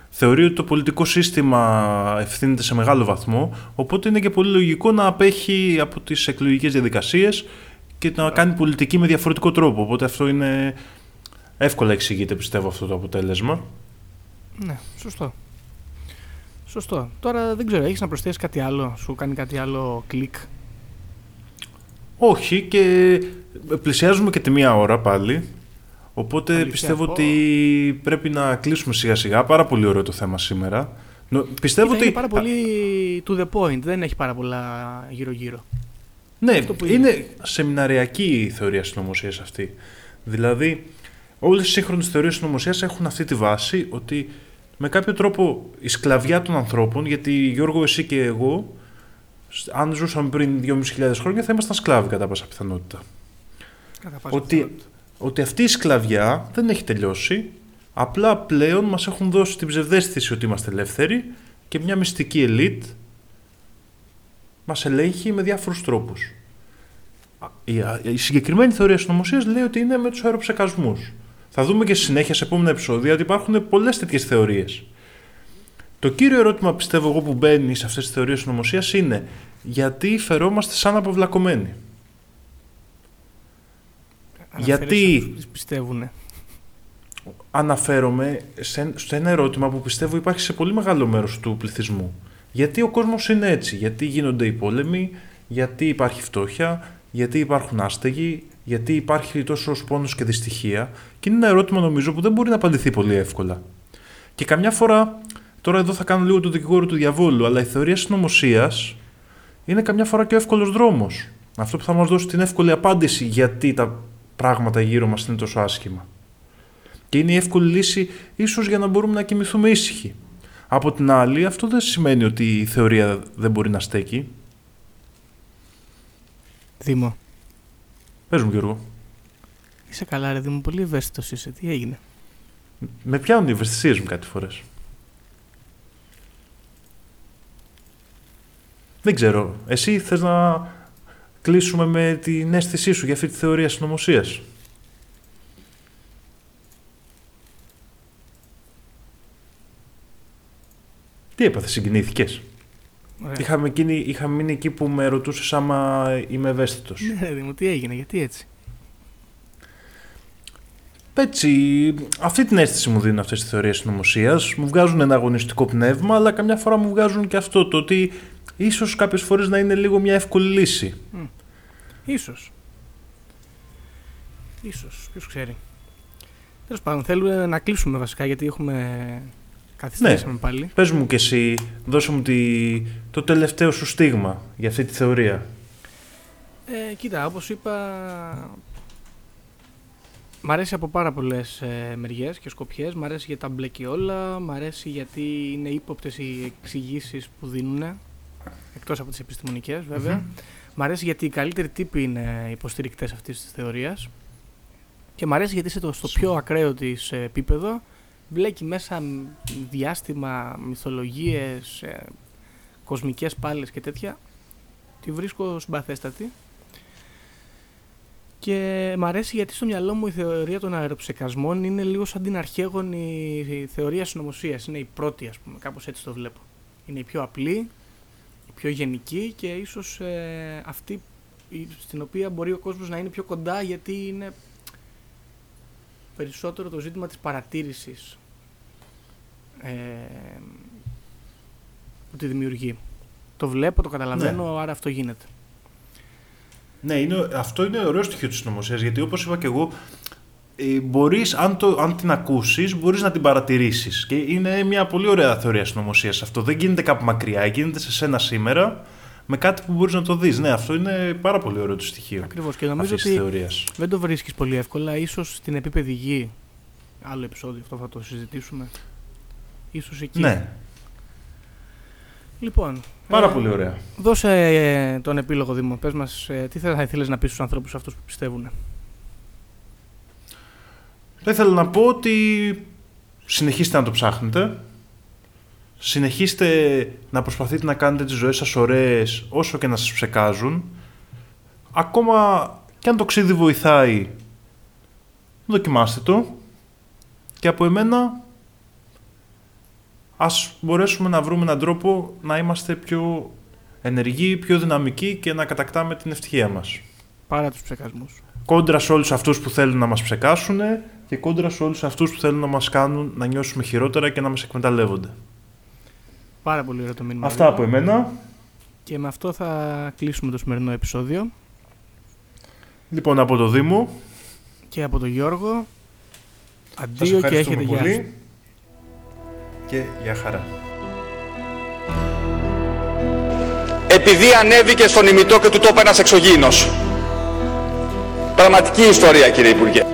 θεωρεί ότι το πολιτικό σύστημα ευθύνεται σε μεγάλο βαθμό οπότε είναι και πολύ λογικό να απέχει από τις εκλογικές διαδικασίες και να κάνει πολιτική με διαφορετικό τρόπο. Οπότε αυτό είναι εύκολα εξηγείται πιστεύω αυτό το αποτέλεσμα. Ναι, σωστό. Σωστό. Τώρα δεν ξέρω, έχεις να προσθέσεις κάτι άλλο, σου κάνει κάτι άλλο κλικ; Όχι και πλησιάζουμε και τη μία ώρα πάλι. Οπότε Αλήθεια, πιστεύω πω. ότι πρέπει να κλείσουμε σιγά σιγά. Πάρα πολύ ωραίο το θέμα σήμερα. Νο- Πιστεύω Κοίτα, ότι. Είναι πάρα πολύ to the point, δεν έχει πάρα πολλά γύρω-γύρω. Ναι, αυτό που είναι. είναι. σεμιναριακή η θεωρία συνωμοσίας αυτή. Δηλαδή, όλες οι σύγχρονες θεωρίες συνωμοσίας έχουν αυτή τη βάση ότι με κάποιο τρόπο η σκλαβιά των ανθρώπων, γιατί Γιώργο, εσύ και εγώ, σ- αν ζούσαμε πριν 2.500 χρόνια, θα ήμασταν σκλάβοι κατά πάσα πιθανότητα. Κατά πάσα Ότι, πιθανότητα. ότι αυτή η σκλαβιά δεν έχει τελειώσει. Απλά πλέον μας έχουν δώσει την ψευδέστηση ότι είμαστε ελεύθεροι και μια μυστική ελίτ μας ελέγχει με διάφορους τρόπους. Α, Η, α, η συγκεκριμένη θεωρία συνωμοσίας λέει ότι είναι με τους αεροψεκασμούς. Θα δούμε και στη συνέχεια σε επόμενα επεισόδια ότι υπάρχουν πολλές τέτοιες θεωρίες. Το κύριο ερώτημα πιστεύω εγώ που μπαίνει σε αυτές τις θεωρίες συνωμοσίας είναι γιατί φερόμαστε σαν αποβλακωμένοι; Αναφέρεσαι γιατί- αυτούς που τις πιστεύουνε. αναφέρομαι σε, σε ένα ερώτημα που πιστεύω υπάρχει σε πολύ μεγάλο μέρος του πληθυσμού. Γιατί ο κόσμος είναι έτσι, γιατί γίνονται οι πόλεμοι, γιατί υπάρχει φτώχεια, γιατί υπάρχουν άστεγοι, γιατί υπάρχει τόσο πόνος και δυστυχία και είναι ένα ερώτημα νομίζω που δεν μπορεί να απαντηθεί πολύ εύκολα. Και καμιά φορά, τώρα εδώ θα κάνω λίγο το δικηγόρο του διαβόλου, αλλά η θεωρία συνωμοσίας είναι καμιά φορά και ο εύκολος δρόμος. Αυτό που θα μας δώσει την εύκολη απάντηση γιατί τα πράγματα γύρω μας είναι τόσο άσχημα. Και είναι η εύκολη λύση ίσως για να μπορούμε να κοιμηθούμε ήσυχοι. Από την άλλη, αυτό δεν σημαίνει ότι η θεωρία δεν μπορεί να στέκει. Δήμο, Πες μου Γιώργο, είσαι καλά ρε Δήμο, πολύ ευαίσθητος είσαι, τι έγινε; με πιάνουν οι ευαισθησίες μου κάτι φορές. Δεν ξέρω, εσύ θες να κλείσουμε με την αίσθησή σου για αυτή τη θεωρία συνωμοσίας; Τι έπαθε, συγκινήθηκες; Ωραία. Είχαμε, εκείνη, είχαμε μείνει εκεί που με ρωτούσες άμα είμαι ευαίσθητος. Ναι ρε Δήμο, τι έγινε, γιατί έτσι; Έτσι, αυτή την αίσθηση μου δίνουν αυτές τι θεωρίες συνωμοσία. Μου βγάζουν ένα αγωνιστικό πνεύμα, αλλά καμιά φορά μου βγάζουν και αυτό το ότι ίσως κάποιες φορές να είναι λίγο μια εύκολη λύση. Ίσως. Ίσως, ποιος ξέρει. Τέλος πάντων, θέλουμε να κλείσουμε βασικά γιατί έχουμε καθυστερήσαμε πάλι. Πες μου κι εσύ, δώσε μου τη, το τελευταίο σου στίγμα για αυτή τη θεωρία. Ε, κοίτα, όπως είπα, μ' αρέσει από πάρα πολλές ε, μεριές και σκοπιές. Μ' αρέσει γιατί τα μπλέκει όλα, μ' αρέσει γιατί είναι ύποπτες οι εξηγήσεις που δίνουν, εκτός από τις επιστημονικές βέβαια. Μ' αρέσει γιατί οι καλύτεροι τύποι είναι υποστηρικτές αυτής της θεωρίας. Και μ' αρέσει γιατί σε το, στο πιο ακραίο της ε, επίπεδο βλέκει μέσα μ, διάστημα, μυθολογίες, ε, κοσμικές πάλες και τέτοια. Τη βρίσκω συμπαθέστατη. Και μ' αρέσει γιατί στο μυαλό μου η θεωρία των αεροψεκασμών είναι λίγο σαν την αρχαίγονη θεωρία συνωμοσίας. Είναι η πρώτη, ας πούμε, κάπως έτσι το βλέπω. Είναι η πιο απλή, η πιο γενική και ίσως ε, αυτή η- στην οποία μπορεί ο κόσμος να είναι πιο κοντά γιατί είναι περισσότερο το ζήτημα της παρατήρησης ε, που τη δημιουργεί. Το βλέπω, το καταλαβαίνω, άρα αυτό γίνεται. Ναι, είναι, αυτό είναι ωραίο στοιχείο της συνωμοσία γιατί όπως είπα και εγώ, ε, μπορείς, αν, το, αν την ακούσεις, μπορείς να την παρατηρήσεις. Και είναι μια πολύ ωραία θεωρία συνωμοσία αυτό. Δεν γίνεται κάπου μακριά, γίνεται σε σένα σήμερα με κάτι που μπορείς να το δεις. Ναι, αυτό είναι πάρα πολύ ωραίο το στοιχείο Ακριβώς. Και νομίζω αυτής της ότι θεωρίας. δεν το βρίσκεις πολύ εύκολα. Ίσως στην επίπεδη γη, άλλο επεισόδιο, αυτό θα το συζητήσουμε. Ίσως εκεί. Ναι, Λοιπόν, πάρα ε, πολύ ωραία. Δώσε ε, τον επίλογο Δήμο. Πες μας ε, τι θα ήθελες να πεις στους ανθρώπους αυτούς που πιστεύουν. Θα ήθελα να πω ότι συνεχίστε να το ψάχνετε. Συνεχίστε να προσπαθείτε να κάνετε τις ζωές σας ωραίες όσο και να σας ψεκάζουν. Ακόμα και αν το ξύδι βοηθάει, δοκιμάστε το. Και από εμένα, ας μπορέσουμε να βρούμε έναν τρόπο να είμαστε πιο ενεργοί, πιο δυναμικοί και να κατακτάμε την ευτυχία μας. Παρά τους ψεκασμούς. Κόντρα σε όλους αυτούς που θέλουν να μας ψεκάσουν και κόντρα σε όλους αυτούς που θέλουν να μας κάνουν να νιώσουμε χειρότερα και να μας εκμεταλλεύονται. Πάρα πολύ ωραίο το μήνυμα. Αυτά από εμένα. Και με αυτό θα κλείσουμε το σημερινό επεισόδιο. Λοιπόν, από το Δήμο. Και από τον Γιώργο. Σας Αντίο και ευχαριστούμε έχετε γεια σας. πολύ. Και για χαρά. Επειδή ανέβηκε στον ημιτό και του τόπου ένας εξωγήινος. Πραγματική ιστορία κύριε Υπουργέ.